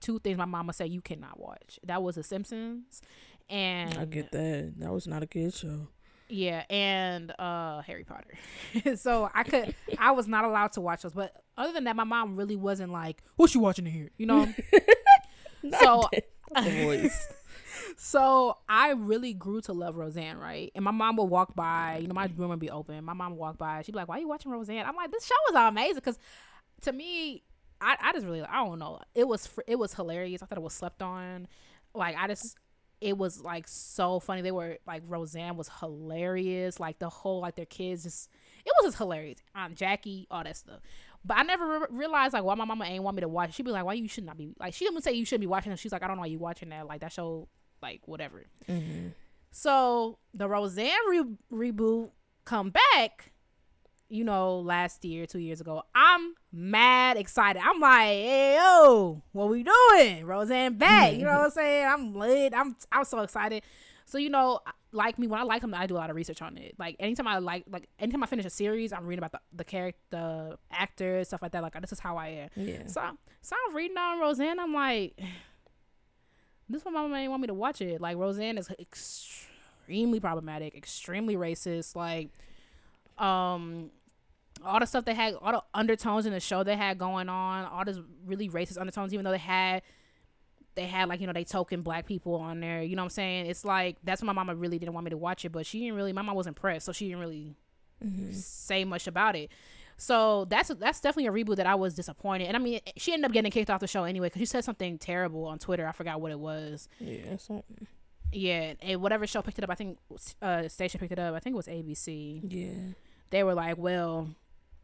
two things my mama say you cannot watch. That was The Simpsons, and I get that that was not a good show. yeah, and uh Harry Potter. so I could, I was not allowed to watch those. But other than that, my mom really wasn't like, "What you watching here?" You know. so Not the voice. So I really grew to love Roseanne, right? And my mom would walk by, you know, my room would be open. My mom would walk by, she'd be like, "Why are you watching Roseanne?" I'm like, "This show is amazing." Because to me, I, I just really, I don't know, it was it was hilarious. I thought it was slept on. Like I just, it was like so funny. They were like Roseanne was hilarious. Like the whole like their kids just, it was just hilarious. Aunt Jackie, all that stuff. But I never re- realized like why my mama ain't want me to watch. She'd be like, "Why you should not be like?" She didn't say you shouldn't be watching. She's like, "I don't know why you watching that. Like that show, like whatever." Mm-hmm. So the Roseanne re- reboot come back, you know, last year, two years ago. I'm mad excited. I'm like, hey yo, what we doing? Roseanne back. You know what I'm saying? I'm lit. I'm I'm so excited. So you know, like me when I like them, I do a lot of research on it. Like anytime I like, like anytime I finish a series, I'm reading about the the character, the actors, stuff like that. Like this is how I am. Yeah. So so I'm reading on Roseanne. I'm like, this one my mama ain't want me to watch it. Like Roseanne is extremely problematic, extremely racist. Like, um, all the stuff they had, all the undertones in the show they had going on, all this really racist undertones. Even though they had, they had like you know they token black people on there. You know what I'm saying? It's like that's why my mama really didn't want me to watch it, but she didn't really. My mom was impressed, so she didn't really say much about it. So that's that's definitely a reboot that I was disappointed. And I mean, she ended up getting kicked off the show anyway because she said something terrible on Twitter. I forgot what it was. Yeah. Something. Yeah, and whatever show picked it up, I think uh station picked it up. I think it was ABC. Yeah. They were like, "Well,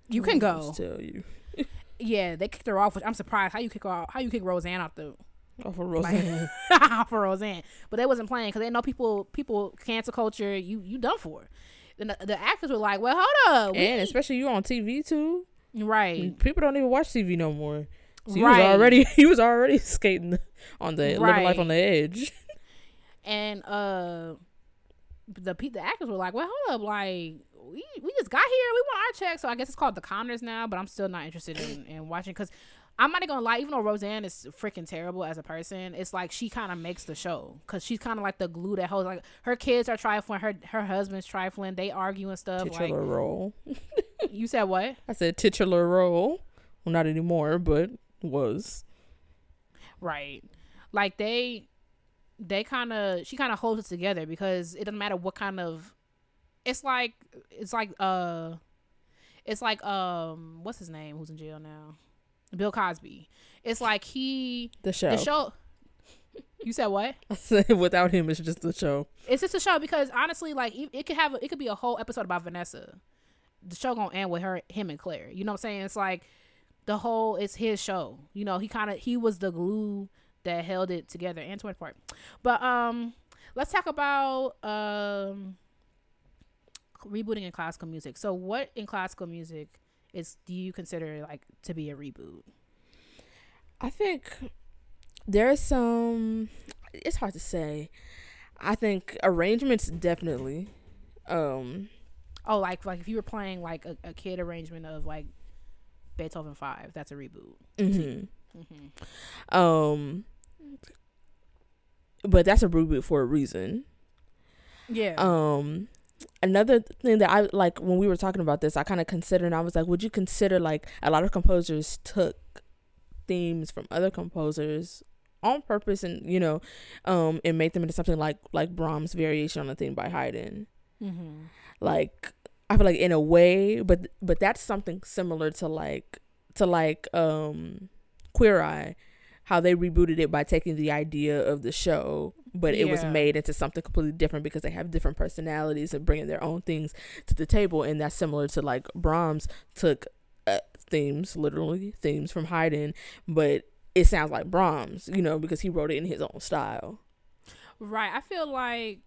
you can go." Tell you. Yeah, they kicked her off. Which I'm surprised how you kick off. How you kick Roseanne off the Off of Roseanne. for Roseanne, but they wasn't playing because they know people people cancel culture. You you done for. And the, the actors were like, "Well, hold up, and especially you on TV too. right, People don't even watch TV no more. So he Right. was already he was already skating on the living life on the edge. and uh, the the actors were like, "Well, hold up, like." We, we just got here. We want our check, so I guess it's called The Connors now. But I'm still not interested in, in watching because I'm not gonna lie. Even though Roseanne is freaking terrible as a person, it's like she kind of makes the show because she's kind of like the glue that holds. Like her kids are trifling, her her husband's trifling. They argue and stuff. titular role. You said, what? I said titular role. Well, not anymore, but was. Right. Like they they kind of she kind of holds it together because it doesn't matter what kind of it's like it's like uh it's like um what's his name who's in jail now? Bill Cosby. It's like he The show. the show You said what? I said without him, it's just the show. It's just a show because honestly like it, it could have it could be a whole episode about Vanessa. The show going to end with her him and Claire. You know what I'm saying? It's like the whole it's his show. You know, he kind of he was the glue that held it together and Twin Part. But um let's talk about um rebooting in classical music. So what in classical music is do you consider like to be a reboot? I think there's some. It's hard to say. I think arrangements definitely. Um, Oh, like like if you were playing like a, a kid arrangement of like Beethoven 5, that's a reboot. mhm. hmm um, but that's a reboot for a reason. Yeah. Um, another thing that I like when we were talking about this, I kind of considered. And I was like, would you consider like a lot of composers took themes from other composers on purpose, and you know, um, and made them into something like like Brahms' variation on a theme by Haydn. mm-hmm. Like I feel like in a way, but but that's something similar to like to like um Queer Eye. How they rebooted it by taking the idea of the show, but it was made into something completely different because they have different personalities and bringing their own things to the table, and that's similar to like Brahms took uh, themes, literally themes from Haydn, but it sounds like Brahms, you know, because he wrote it in his own style. Right. I feel like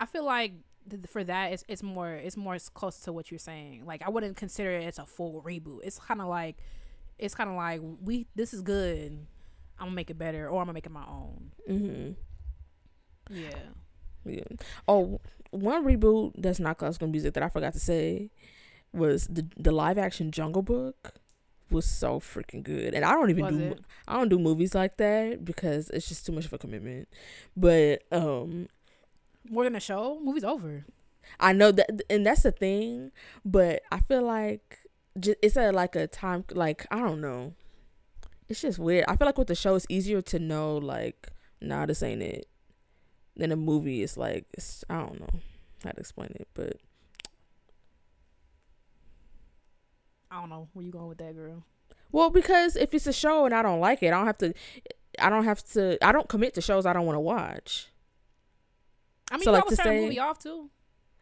I feel like th- for that it's it's more it's more close to what you're saying. Like I wouldn't consider it as a full reboot. It's kind of like it's kind of like we this is good. I'm gonna make it better, or I'm gonna make it my own. hmm Yeah. Yeah. Oh, one reboot that's not classical music that I forgot to say was the the live action Jungle Book was so freaking good. And I don't even Was do it? I don't do movies like that because it's just too much of a commitment. But um More than a show, movie's over. I know that and that's the thing, but I feel like it's at like a time like I don't know. It's just weird. I feel like with the show it's easier to know like nah this ain't it. Then a movie is like it's, I don't know how to explain it, but I don't know where you going with that, girl. well because if it's a show and I don't like it, I don't have to I don't have to I don't commit to shows I don't want to watch. I mean, So, you like, always to turn say- a movie off too.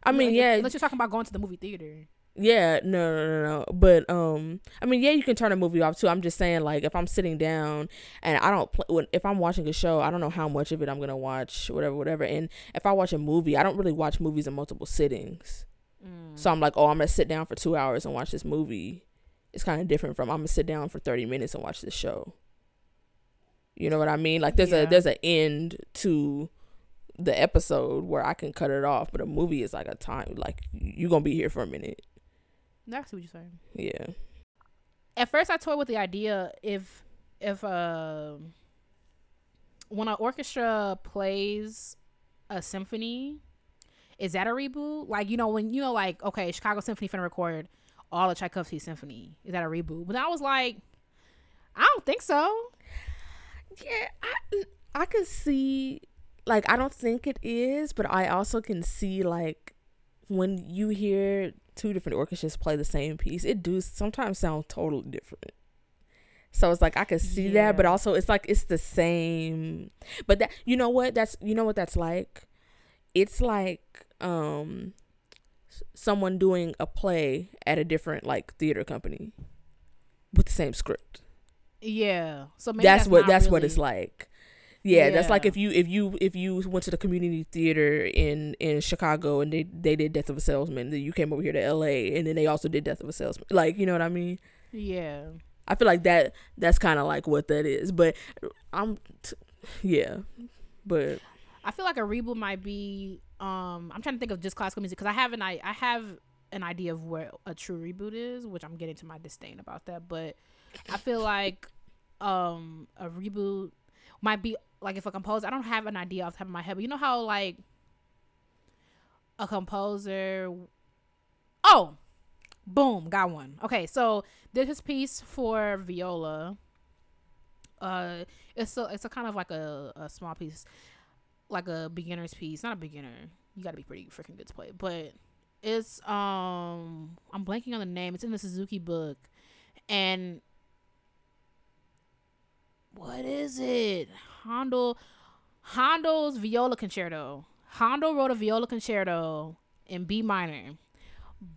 I mean, Like, yeah, Unless you're talking about going to the movie theater. Yeah, no, no, no, no. But um, I mean, yeah, you can turn a movie off too. I'm just saying, like, if I'm sitting down and I don't, pl- when, if I'm watching a show, I don't know how much of it I'm gonna watch, whatever, whatever. And if I watch a movie, I don't really watch movies in multiple sittings. So I'm like, oh, I'm gonna sit down for two hours and watch this movie. It's kind of different from I'm gonna sit down for 30 minutes and watch this show. You know what I mean? Like, there's Yeah. a there's an end to the episode where I can cut it off, but a movie is like a time. Like, you're gonna be here for a minute. That's what you're saying. Yeah. At first, I toyed with the idea if if uh, when an orchestra plays a symphony, is that a reboot? Like you know when you know like okay, Chicago Symphony finna record all of Tchaikovsky's symphony. Is that a reboot? But I was like, I don't think so. Yeah, I I can see like I don't think it is, but I also can see like when you hear two different orchestras play the same piece, it do sometimes sound totally different. So it's like I can see that, but also it's like it's the same. But that you know what that's you know what that's like. It's like um someone doing a play at a different like theater company with the same script Yeah. So maybe that's, what that's what it's like yeah, that's like if you if you if you went to the community theater in in chicago and they they did death of a salesman then you came over here to la and then they also did death of a salesman like you know what i mean Yeah. i feel like that that's kind of like what that is but i'm t- yeah but I feel like a reboot might be. Um, I'm trying to think of just classical music because I have an I I have an idea of where a true reboot is, which I'm getting to my disdain about that. But I feel like um a reboot might be like if a composer. I don't have an idea off the top of my head, but you know how like a composer. Oh, boom, got one. Okay, so this piece for viola. Uh, it's a it's a kind of like a, a small piece like a beginner's piece. Not a beginner. You got to be pretty freaking good to play. But it's um I'm blanking on the name. It's in the Suzuki book. And what is it? Handel Handel's Viola Concerto. Handel wrote a viola concerto in B minor.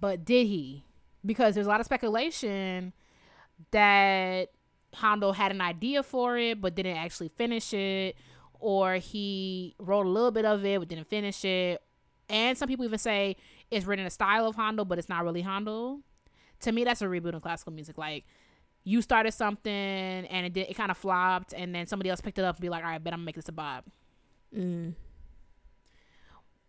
But did he? Because there's a lot of speculation that Handel had an idea for it but didn't actually finish it or he wrote a little bit of it but didn't finish it. And some people even say it's written in a style of Handel, but it's not really Handel. To me, that's a reboot in classical music. Like you started something and it did, it kind of flopped, and then somebody else picked it up and be like, "All right, bet I'm gonna make this a bop." mm,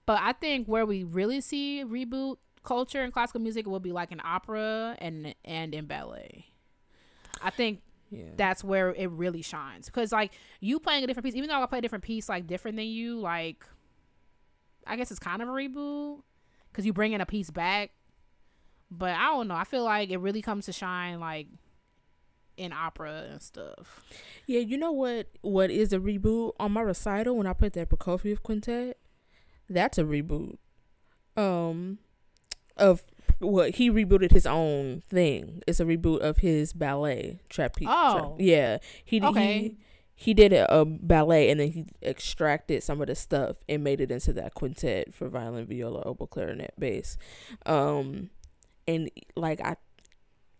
But I think where we really see reboot culture in classical music will be like in opera and and in ballet. I think yeah that's where it really shines because like you playing a different piece even though i play a different piece like different than you like i guess it's kind of a reboot because you bring in a piece back but i don't know i feel like it really comes to shine like in opera and stuff yeah you know what what is a reboot on my recital when i played that prokofiev quintet that's a reboot um of what he rebooted his own thing. It's a reboot of his ballet trapeze. Oh. yeah. He Okay. he he did a, a ballet and then he extracted some of the stuff and made it into that quintet for violin, viola, oboe, clarinet, bass. Um, and like I,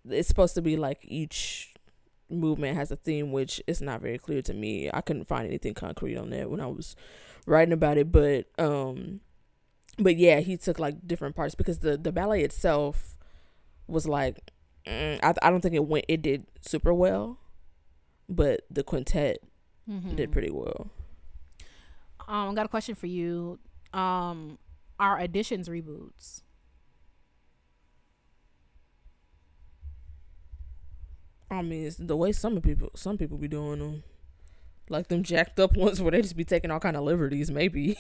it's supposed to be like each movement has a theme, which is not very clear to me. I couldn't find anything concrete on that when I was writing about it, but um but yeah, he took like different parts because the the ballet itself was like mm, I I don't think it went it did super well, but the quintet mm-hmm. did pretty well. um i got a question for you um are additions reboots I mean, it's the way some people some people be doing them, like them jacked up ones where they just be taking all kind of liberties. Maybe.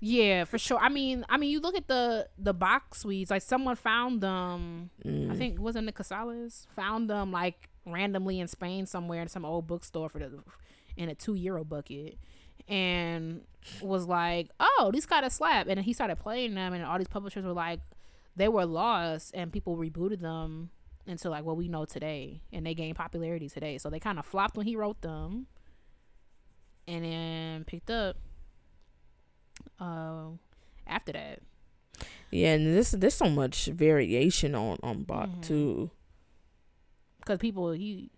Yeah for sure. I mean i mean you look at the the Bach suites like someone found them Mm. I think it wasn't it Casals found them like randomly in Spain somewhere in some old bookstore for the in a two euro bucket and was like, Oh, these got a slap. And he started playing them and all these publishers were like they were lost and people rebooted them into like what we know today and they gained popularity today. So they kind of flopped when he wrote them and then picked up uh after that. Yeah, and this there's so much variation on on Bach Mhm. too. Because people he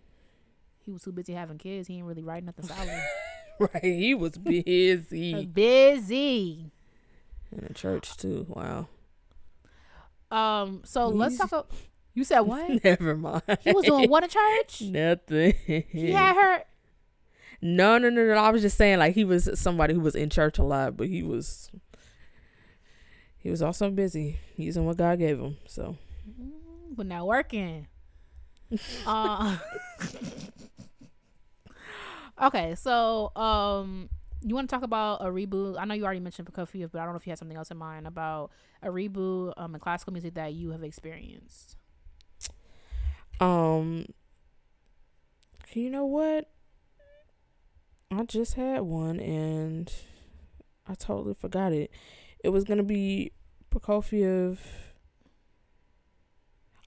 he was too busy having kids. He didn't really write nothing solid. Right, he was busy busy. in the church too. Wow. Um. So let's talk. A, you said what? Never mind. he was doing what in church? nothing. He had her. No, no, no, no. I was just saying like he was somebody who was in church a lot, but he was he was also busy using what God gave him. So Mm, but not working. uh, okay, so um, you want to talk about a reboot? I know you already mentioned Prokofiev, but I don't know if you had something else in mind about a reboot um in classical music that you have experienced. Um you know what? I just had one and I totally forgot it. It was gonna be Prokofiev.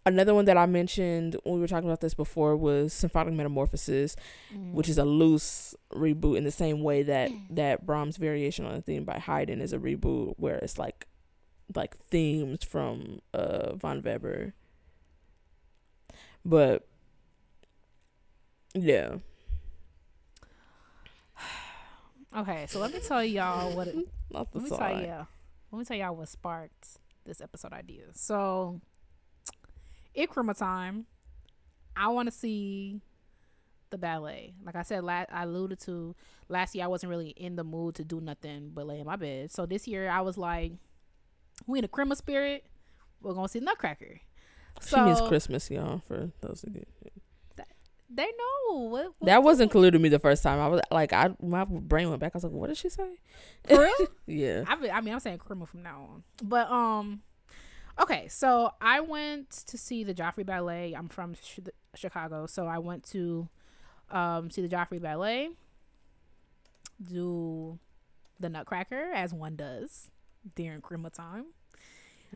Another one that I mentioned when we were talking about this before was Symphonic Metamorphosis, which is a loose reboot in the same way that that Brahms' Variation on a Theme by Haydn is a reboot, where it's like like themes from uh Von Weber. But yeah, okay. So let me tell y'all what. It, let me tell you. Let me tell y'all what sparked this episode idea. So, Ikrima time. I want to see the ballet. Like I said, la- I alluded to last year. I wasn't really in the mood to do nothing but lay in my bed. So this year, I was like, "We in a Krima spirit. We're gonna see Nutcracker." She means Christmas, y'all. For those of you, They know what, what that wasn't clear to me the first time. I was like, I my brain went back. I was like, what did she say? for real. Yeah, I, mean- I mean, I'm saying criminal from now on. But um, okay. So I went to see the Joffrey Ballet. I'm from Ch- Chicago, so I went to um see the Joffrey Ballet. Do the Nutcracker as one does during criminal time.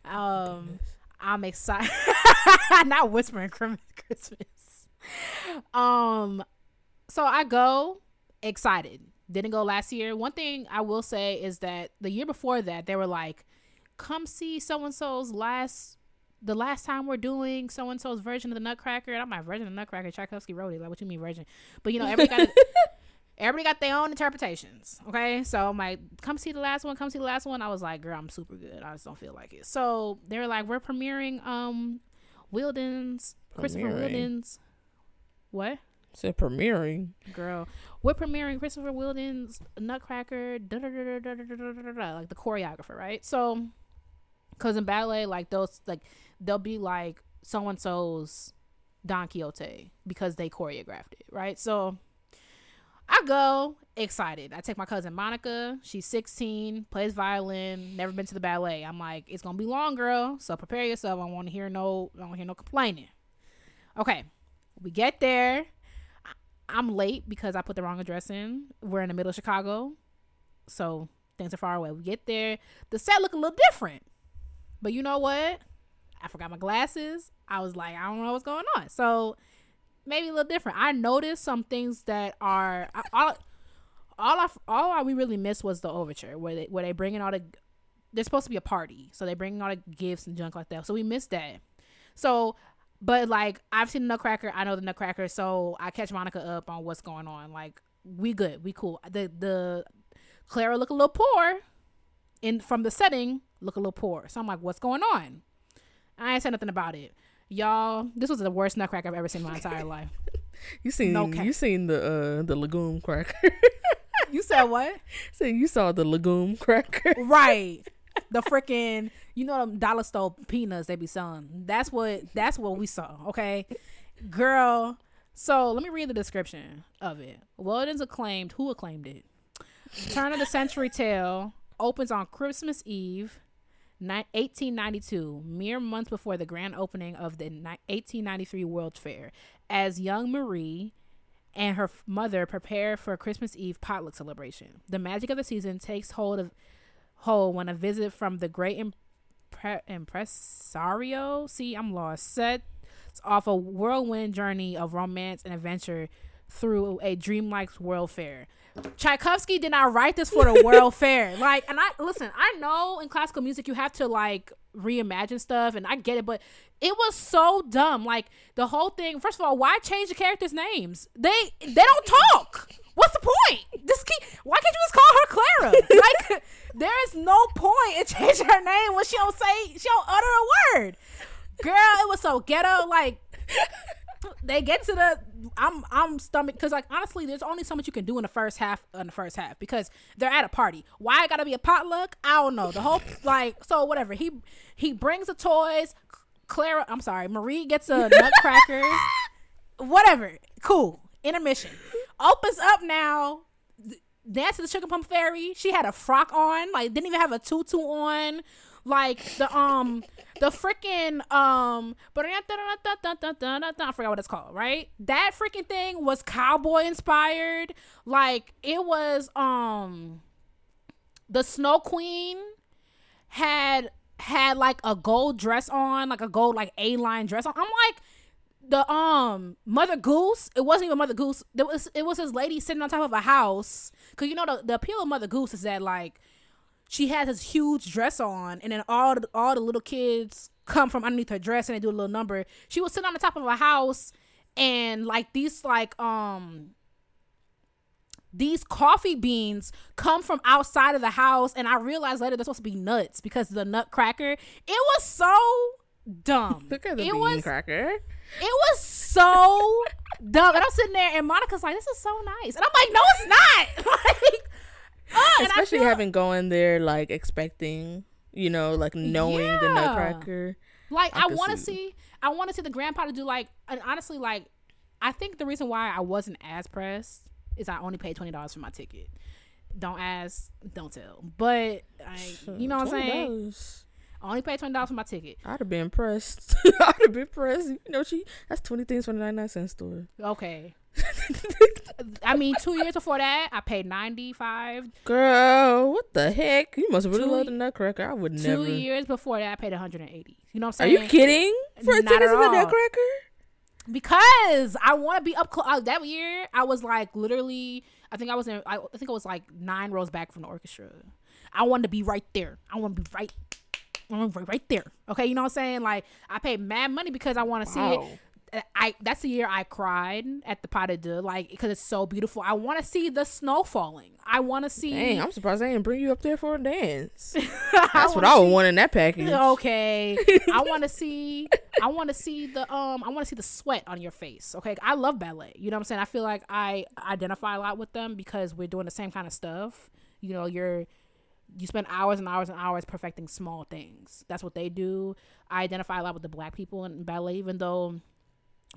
Um, I'm excited. Not whispering Christmas. Um, so I go excited. Didn't go last year. One thing I will say is that the year before that, they were like, "Come see so and so's last." The last time we're doing so and so's version of the Nutcracker, and I'm like, version of the Nutcracker. Tchaikovsky wrote it. Like, what you mean version? But you know, everybody got everybody got their own interpretations. Okay, so I'm like, come see the last one. Come see the last one. I was like, girl, I'm super good. I just don't feel like it. So they were like, we're premiering um, Wheeldon's Christopher Premiering. Wheeldon's. What? said premiering. girl. We're premiering Christopher Wheeldon's Nutcracker, da da da da da da da da da, like the choreographer, right? So, because in ballet, like those, like they'll be like so and so's Don Quixote because they choreographed it, right? So, I go excited. I take my cousin Monica. She's 16, plays violin, never been to the ballet. I'm like, it's gonna be long, girl. So prepare yourself. I want to hear no, I don't hear no complaining. Okay, we get there. I'm late because I put the wrong address in. We're in the middle of Chicago, so things are far away. We get there, the set look a little different, but you know what? I forgot my glasses. I was like, I don't know what's going on. So maybe a little different. I noticed some things that are all. All I, all I, we really missed was the overture where they where they bringing all the there's supposed to be a party so they bringing all the gifts and junk like that so we missed that so but like I've seen the Nutcracker, I know the Nutcracker, so I catch Monica up on what's going on. Like we good, we cool. The the Clara look a little poor, in from the setting look a little poor. So I'm like, what's going on? I ain't said nothing about it, y'all. This was the worst Nutcracker I've ever seen in my entire life. You seen No you seen the uh the legume cracker? You said what? so you saw the legume cracker? right. The freaking you know them dollar store peanuts they be selling. That's what that's what we saw. Okay, girl. So let me read the description of it. Wheeldon's acclaimed. Who acclaimed it? Turn of the Century Tale opens on Christmas Eve, 1892, mere months before the grand opening of the 1893 World Fair. As young Marie and her mother prepare for a Christmas Eve potluck celebration. The magic of the season takes hold of hold when a visit from the great impre- impresario. See, I'm lost. Sets off a whirlwind journey of romance and adventure through a dreamlike world fair. Tchaikovsky did not write this for the world fair. Like, and I listen, I know in classical music you have to like reimagine stuff, and I get it, but it was so dumb. Like the whole thing. First of all, why change the characters' names? They they don't talk. What's the point? Just keep. Why can't you just call her Clara? Like, there is no point in changing her name when she don't say she don't utter a word. Girl, it was so ghetto. Like they get to the I'm I'm stomach because like honestly, there's only so much you can do in the first half in the first half because they're at a party. Why it gotta be a potluck? I don't know. The whole like so whatever. He he brings the toys. Clara, I'm sorry, Marie gets a nutcracker. whatever. Cool. Intermission. Opens up now. Dance to the Sugar Plum Fairy. She had a frock on. Like didn't even have a tutu on. Like the um the freaking um I forgot what it's called, right? That freaking thing was cowboy inspired. Like it was um the Snow Queen had had like a gold dress on, like a gold like A line dress on. I'm like the um Mother Goose. It wasn't even Mother Goose. It was it was this lady sitting on top of a house. Cause you know the, the appeal of Mother Goose is that like she has this huge dress on, and then all the, all the little kids come from underneath her dress and they do a little number. She was sitting on the top of a house, and like these like um these coffee beans come from outside of the house, and I realized later they're supposed to be nuts because the nutcracker. It was so dumb. Look at the it bean was cracker. it was so dumb. And I'm sitting there, and Monica's like, "This is so nice," and I'm like, "No, it's not." like, Especially having going there like expecting, you know, like knowing the nutcracker. Like I I, want to see. see, I want to see the grandpa to do like, and honestly, like, I think the reason why I wasn't as pressed is I only paid twenty dollars for my ticket. Don't ask, don't tell. But I, you know what I'm saying? $20. I only paid twenty dollars for my ticket. I'd have been impressed. I'd have been impressed. You know, she that's twenty things from the ninety nine cent store. Okay. I mean, two years before that, I paid ninety five. Girl, what the heck? You must have really Two- love the nutcracker. I would Two never. years before that, I paid one hundred and eighty. You know what I'm saying? Are you kidding? For a ticket to the nutcracker? because I want to be up close. Uh, that year, I was like literally. I think I was in. I, I think I was like nine rows back from the orchestra. I wanted to be right there. I want to be right. I right there. Okay, you know what I'm saying? Like I paid mad money because I want to see it. Uh, I that's the year I cried at the Pas de like because it's so beautiful. I want to see the snow falling. I want to see. Dang, I'm surprised they didn't bring you up there for a dance. I That's what I would see- want in that package. okay i want to see i want to see the um i want to see the sweat on your face okay i love ballet you know what i'm saying i feel like i identify a lot with them because we're doing the same kind of stuff you know you're you spend hours and hours and hours perfecting small things that's what they do i identify a lot with the black people in ballet even though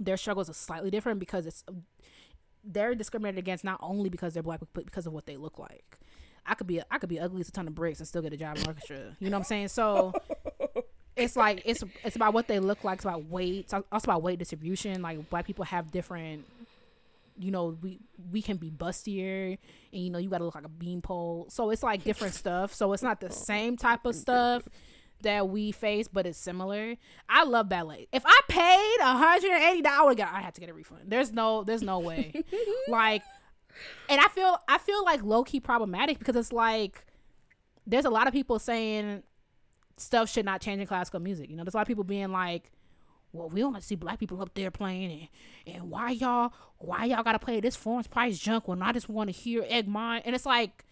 their struggles are slightly different because it's they're discriminated against not only because they're black but because of what they look like I could be I could be ugly as a ton of bricks and still get a job in orchestra. You know what I'm saying? So it's like it's it's about what they look like. It's about weight. It's also about weight distribution. Like black people have different. You know, we we can be bustier, and you know, you got to look like a beanpole. So it's like different stuff. So it's not the same type of stuff that we face, but it's similar. I love ballet. If I paid a hundred and eighty dollars, I had to get a refund. There's no, there's no way. like, and I feel, I feel like low key problematic because it's like there's a lot of people saying stuff should not change in classical music. You know, there's a lot of people being like, well, we don't see black people up there playing, and, and why y'all, why y'all gotta play this Florence Price junk when I just want to hear Egmont? And it's like,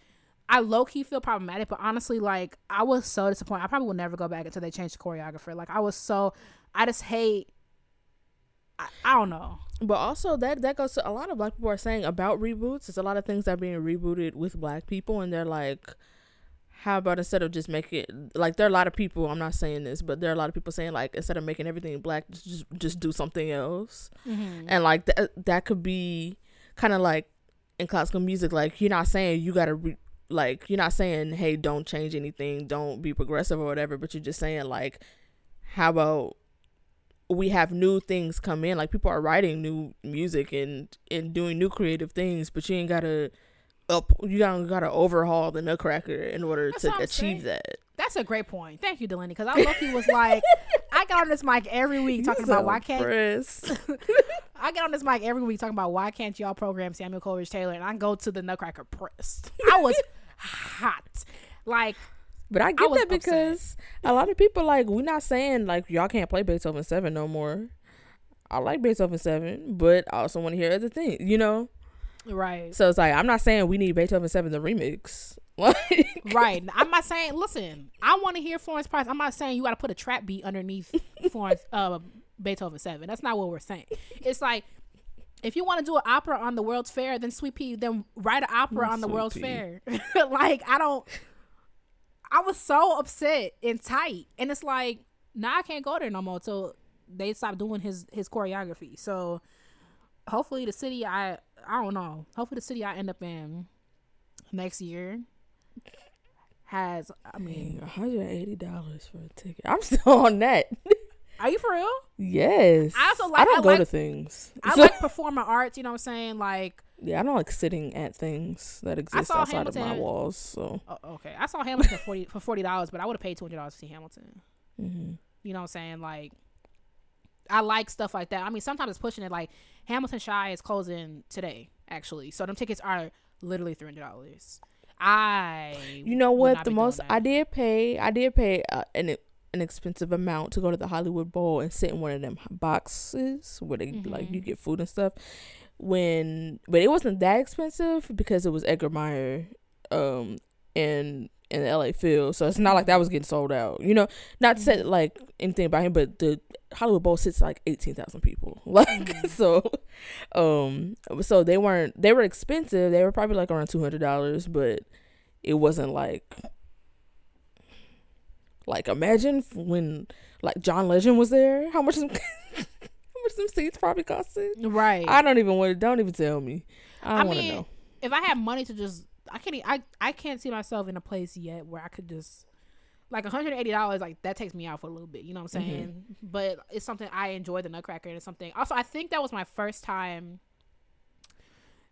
I low key feel problematic, but honestly, like, I was so disappointed. I probably will never go back until they change the choreographer. Like, I was so, I just hate, I, I don't know. But also that that goes to a lot of black people are saying about reboots. It's a lot of things that are being rebooted with black people, and they're like, how about instead of just making it like there are a lot of people. I'm not saying this, but there are a lot of people saying like instead of making everything black, just just, just do something else. Mm-hmm. And like that that could be kind of like in classical music. Like you're not saying you gotta re- like you're not saying hey don't change anything, don't be progressive or whatever, but you're just saying like how about we have new things come in like people are writing new music and and doing new creative things but you ain't gotta up you gotta gotta overhaul the nutcracker in order That's to achieve saying. that That's a great point. Thank you, Delaney. Because I lucky was like, I got on this mic every week talking about why can't I get on this mic every week talking about why can't y'all program Samuel Coleridge Taylor, and I go to the Nutcracker press. I was hot, like But I I get was that because a lot of people like we're not saying like y'all can't play Beethoven seven no more. I like Beethoven seven, but I also want to hear other things, you know. Right, So it's like I'm not saying we need Beethoven seven the remix. Right. I'm not saying. Listen, I want to hear Florence Price. I'm not saying you got to put a trap beat underneath Florence uh, Beethoven Seven. That's not what we're saying. It's like if you want to do an opera on the World's Fair, then Sweet Pea, then write an opera Not on the Sweet World's Pea. Fair. like I don't. I was so upset and tight, and it's like now I can't go there no more till they stop doing his his choreography. So hopefully the city I I don't know. Hopefully the city I end up in next year has. I mean, one hundred eighty dollars for a ticket. I'm still on that. are you for real? yes. I also like. I don't I go like- to things. I like performing arts. You know what I'm saying? Like, yeah, I don't like sitting at things that exist outside of my walls. So oh, okay, I saw Hamilton for forty for forty dollars, but I would have paid two hundred dollars to see Hamilton. hmm You know what I'm saying? Like, I like stuff like that. I mean, sometimes it's pushing it. Like, Hamilton Shy is closing today, actually. So them tickets are literally three hundred dollars. I you know what? The most. I did pay, I did pay uh, an an expensive amount to go to the Hollywood Bowl and sit in one of them boxes where they like Mhm. you get food and stuff. When, but it wasn't that expensive because it was Edgar Meyer, um, in in the LA Phil. So it's not like that was getting sold out. You know, not to say like anything about him, but the Hollywood Bowl sits like eighteen thousand people. Like Mhm. so, um, so they weren't they were expensive. They were probably like around two hundred dollars, but it wasn't like like imagine when like John Legend was there. How much? Some, how much some seats probably costed? right. I don't even want to. Don't even tell me. I I want to mean, know. if I had money to just, I can't. e- I I can't see myself in a place yet where I could just, like, one hundred eighty dollars. Like that takes me out for a little bit. You know what I'm Mm-hmm. saying? But it's something I enjoy the Nutcracker, and it's something. Also, I think that was my first time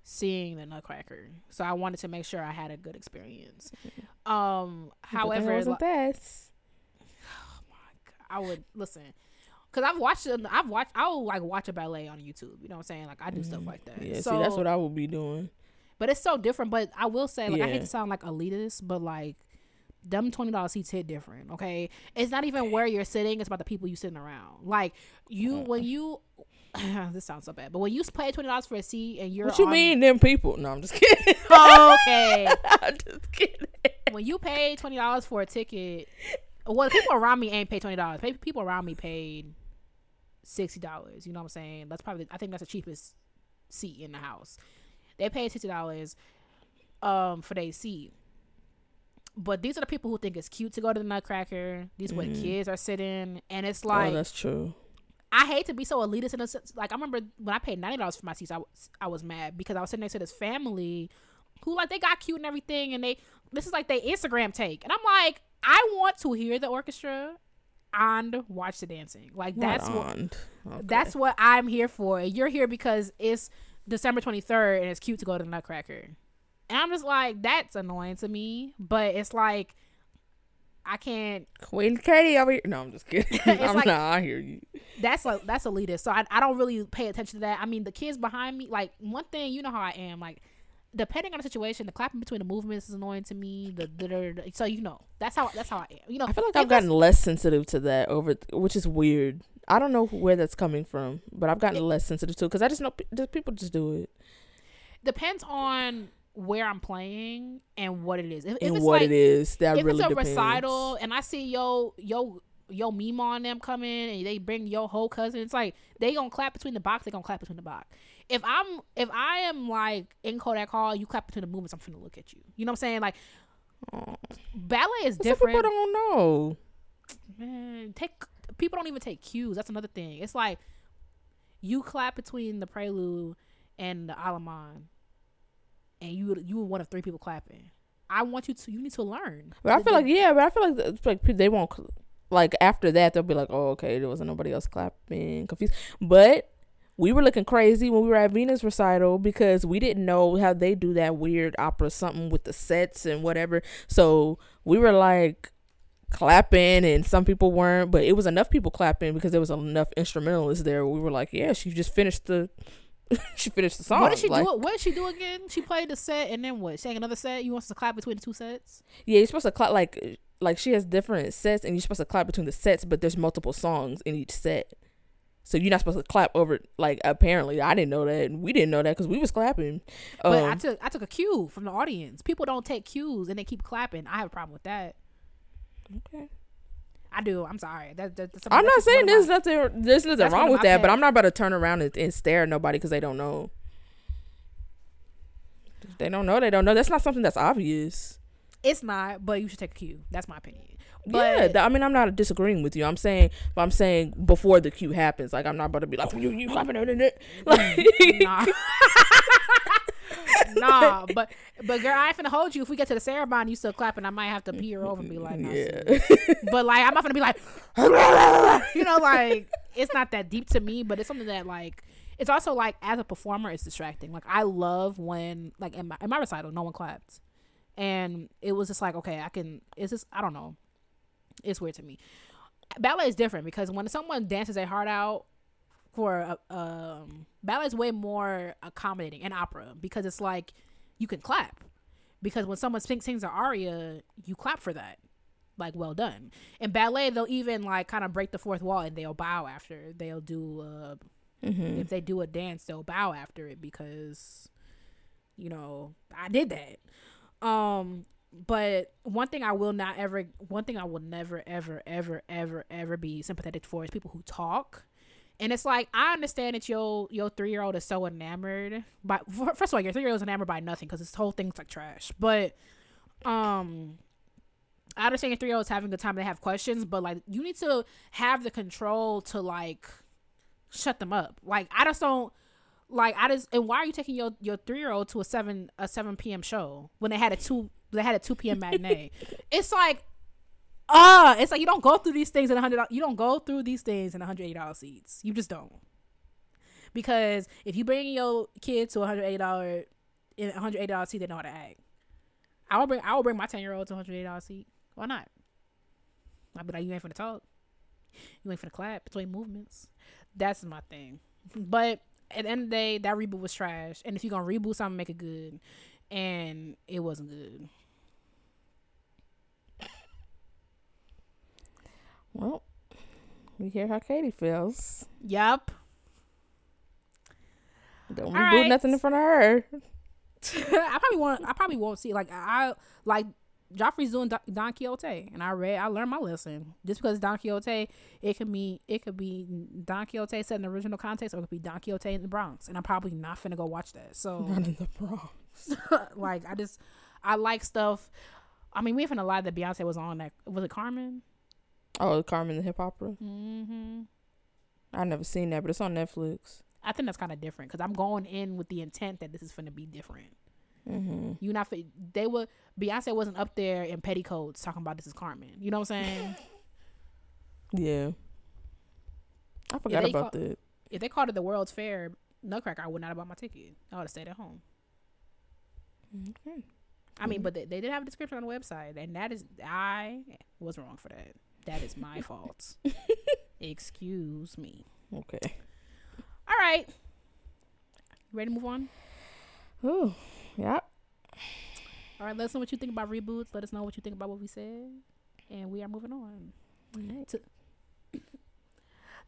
seeing the Nutcracker, so I wanted to make sure I had a good experience. Um, however, wasn't like, that. I would listen. Cause I've watched. I've watched. I will like watch a ballet on YouTube. You know what I'm saying? Like I do stuff like that. Mm-hmm. Yeah, so see, that's what I would be doing. But it's so different. But I will say, like, I hate to sound like elitist, but like, them twenty dollars seats hit different. Okay, it's not even where you're sitting; it's about the people you sitting around. Like you, mm-hmm. when you, this sounds so bad, but when you pay twenty dollars for a seat and you're, What you on- mean, them people? No, I'm just kidding. okay, I'm just kidding. when you pay twenty dollars for a ticket, well, the people around me ain't pay twenty dollars. People around me paid sixty dollars. You know what I'm saying? That's probably I think that's the cheapest seat in the house. They paid sixty dollars um for their seat. But these are the people who think it's cute to go to the Nutcracker. These are where the kids are sitting, and it's like oh, that's true. I hate to be so elitist in a sense. Like I remember when I paid ninety dollars for my seats, I was I was mad because I was sitting next to this family who like they got cute and everything, and they this is like their Instagram take, and I'm like, I want to hear the orchestra and watch the dancing. Like that's Not what. Okay. that's what I'm here for. You're here because it's December 23rd and it's cute to go to the Nutcracker. And I'm just like, that's annoying to me. But it's like, I can't. Queen Katie over here. No, I'm just kidding. I'm like- not. I hear you. That's like that's elitist. So I, I don't really pay attention to that. I mean, the kids behind me, like one thing, you know how I am. Like depending on the situation, the clapping between the movements is annoying to me. The, the, the, the- so you know that's how that's how I am. You know, I feel like I've gotten less sensitive to that over, which is weird. I don't know where that's coming from, but I've gotten less sensitive to it because I just know people just do it depends on where I'm playing and what it is. If, if and it's what like, it is. That if really it's a depends. recital and I see yo yo yo meme on them coming and they bring your whole cousin, it's like they gonna clap between the box. They gonna clap between the box. If I'm if I am like in Kodak Hall, you clap between the movements. I'm finna look at you. You know what I'm saying? Like ballet is But Some people don't know. Man, take people don't even take cues. That's another thing. It's like you clap between the prelude and the Allemande, and you you were one of three people clapping. I want you to. You need to learn. But I feel like yeah, but I feel like like they won't like after that they'll be like, oh okay, there wasn't nobody else clapping, confused. But we were looking crazy when we were at Venus recital because we didn't know how they do that weird opera something with the sets and whatever. So we were like clapping and some people weren't, but it was enough people clapping because there was enough instrumentalists there. We were like, yeah, she just finished the she finished the song. What did she like, do? What did she do again? She played the set and then what? Sang another set. You want us to clap between the two sets? Yeah, you're supposed to clap like like she has different sets and you're supposed to clap between the sets, but there's multiple songs in each set. So you're not supposed to clap over like apparently I didn't know that and we didn't know that because we was clapping. But I Um, took I took a cue from the audience. People don't take cues and they keep clapping. I have a problem with that. okay. I do. I'm sorry. That, that, that's I'm not saying there's nothing there's nothing wrong with that, but I'm not about to turn around and, and stare at nobody because they don't know. If They don't know. They don't know. That's not something that's obvious. It's not, but you should take a cue. That's my opinion. Yeah, But th- I mean, I'm not disagreeing with you. I'm saying, but I'm saying before the cue happens. Like, I'm not about to be like, you, you clapping it. Like, nah. nah, but but girl, I ain't finna hold you. If we get to the ceremony, you still clapping, I might have to peer over and be like, nah, yeah. but like I'm not gonna be like, you know, like it's not that deep to me, but it's something that like it's also like as a performer, it's distracting. Like I love when like in my in my recital, no one clapped, and it was just like okay, I can. It's just I don't know. It's weird to me. Ballet is different because when someone dances their heart out for a, um ballet is way more accommodating in opera because it's like you can clap because when someone sings, sings an aria you clap for that like well done in ballet they'll even like kind of break the fourth wall and they'll bow after they'll do uh Mhm. if they do a dance they'll bow after it because you know i did that um but one thing i will not ever one thing i will never ever ever ever ever be sympathetic for is people who talk and it's like I understand that your your three year old is so enamored by first of all your three year old is enamored by nothing because this whole thing's like trash. But um, I understand your three year old is having a good time. They have questions, but like you need to have the control to like shut them up. Like I just don't like I just and why are you taking your your three year old to a seven a seven p.m. show when they had a two they had a two p.m. matinee? it's like uh it's like you don't go through these things in a hundred you don't go through these things in a hundred eighty dollar seats you just don't because if you bring your kid to a hundred eighty dollar in a hundred eighty dollar seat they know how to act i will bring i will bring my 10 year old to a hundred eighty dollar seat why not i'll be like you ain't finna talk you ain't finna clap between movements that's my thing but at the end of the day that reboot was trash and if you're gonna reboot something make it good and it wasn't good Well, we hear how Katie feels. Yup. Don't reboot right. nothing in front of her. I probably won't. I probably won't see. Like I like Joffrey's doing Don, Don Quixote, and I read. I learned my lesson. Just because Don Quixote, it could be it could be Don Quixote set in the original context, or it could be Don Quixote in the Bronx, and I'm probably not finna go watch that. So Not in the Bronx. like I just I like stuff. I mean, we finna lie that Beyonce was on that. Was it Carmen? Oh, Carmen the Hip Hopera. Mm-hmm. I never seen that, but it's on Netflix. I think that's kind of different because I'm going in with the intent that this is finna be different. Mm-hmm. You not they were Beyonce wasn't up there in petticoats talking about this is Carmen. You know what I'm saying? Yeah. I forgot about call- that. if they called it the World's Fair Nutcracker, I would not have bought my ticket. I would have stayed at home. Okay. I mean, but they, they did have a description on the website, and that is I was wrong for that. That is my fault. Excuse me. Okay. All right, ready to move on? Ooh. All right, let us know what you think about reboots. Let us know what you think about what we said, and we are moving on to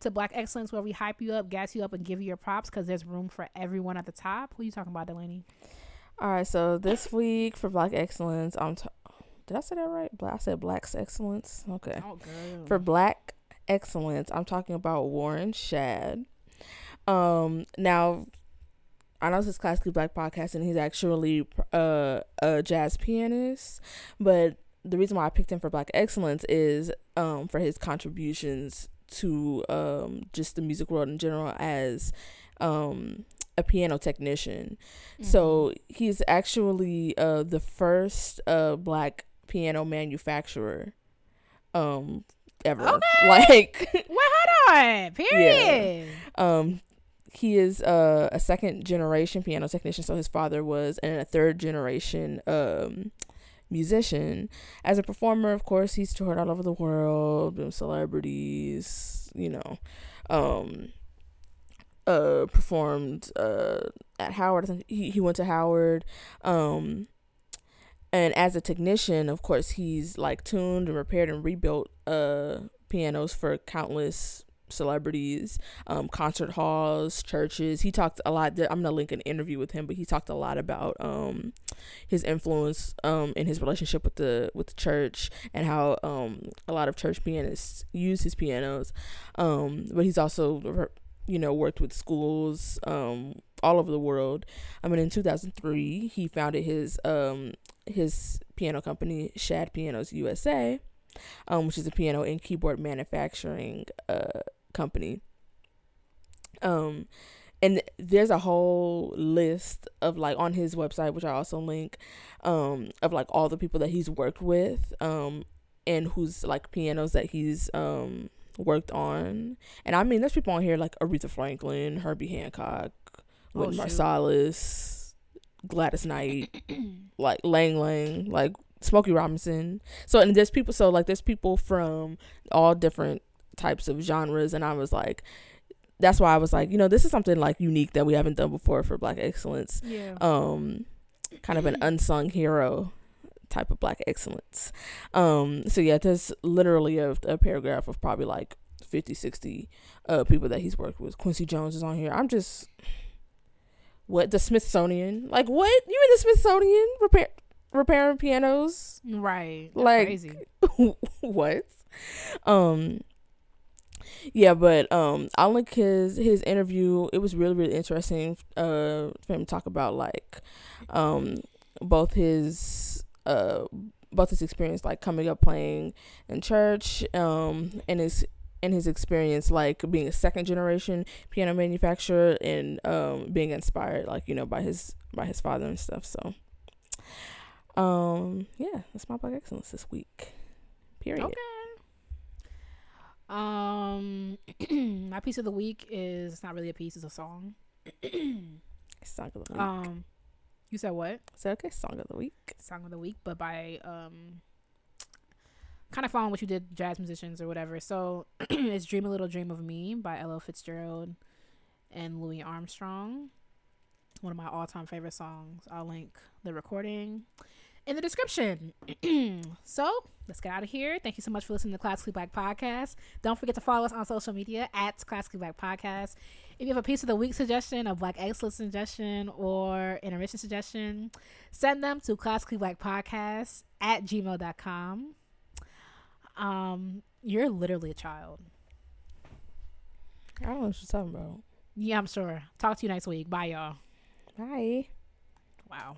to Black Excellence, where we hype you up, gas you up, and give you your props because there's room for everyone at the top. Who are you talking about, Delaney? All right. So this week for Black Excellence, I'm. T- Did I say that right? I said Black's Excellence. Okay. Oh, girl. For Black Excellence, I'm talking about Warren Shadd. Um. Now, I know this is classically black podcast, and he's actually uh, a jazz pianist. But the reason why I picked him for Black Excellence is um for his contributions to um just the music world in general as um a piano technician. So he's actually uh the first uh black piano manufacturer um ever. Okay. Like Well, hold on. Period. um he is a second generation piano technician so his father was and a third generation um musician. As a performer, of course, he's toured all over the world, been celebrities, you know, um, uh, performed uh, at Howard. He, he went to Howard. Um, and as a technician, of course, he's like tuned and repaired and rebuilt uh, pianos for countless celebrities, um, concert halls, churches. He talked a lot. I'm gonna link an interview with him, but he talked a lot about um, his influence um, in his relationship with the with the church and how um, a lot of church pianists use his pianos. Um, but he's also you know worked with schools um, all over the world. I mean, in 2003, he founded his um, his piano company, Shadd Pianos USA. Um, which is a piano and keyboard manufacturing uh, company. Um, and there's a whole list of like on his website, which I also link, um, of like all the people that he's worked with, um, and who's like pianos that he's um worked on. And I mean, there's people on here like Aretha Franklin, Herbie Hancock, Wynton oh, Marsalis, Gladys Knight, like Lang Lang, like Smokey Robinson. So and there's people. So like there's people from all different types of genres and I was like that's why I was like, you know, this is something like unique that we haven't done before for black excellence. Yeah. Um kind of an unsung hero type of black excellence. Um so yeah, there's literally a, a paragraph of probably like 50 60 uh people that he's worked with. Quincy Jones is on here. I'm just what the Smithsonian? Like what? You in the Smithsonian repair repairing pianos? Right. That's like crazy. what? Um yeah, but um, I'll link his his interview. It was really really interesting. Uh, for him to talk about like, um, both his uh both his experience like coming up playing in church, um, and his and his experience like being a second generation piano manufacturer and um being inspired like you know by his by his father and stuff. So, um, yeah, that's my black excellence this week. Period. Okay. Um, my piece of the week is not really a piece; it's a song. song of the week. Um, you said what? So okay, song of the week. Song of the week, but by um, kind of following what you did, jazz musicians or whatever. So it's "Dream a Little Dream of Me" by Ella Fitzgerald and Louis Armstrong. One of my all-time favorite songs. I'll link the recording in the description. so let's get out of here. Thank you so much for listening to Classically Black Podcast. Don't forget to follow us on social media at Classically Black Podcast. If you have a piece of the week suggestion, a black excellence suggestion, or intermission suggestion, send them to Classically Black Podcast at gmail.com. Um, you're literally a child. I don't know what you're talking about. Yeah, I'm sure. Talk to you next week. Bye, y'all. Bye. Wow.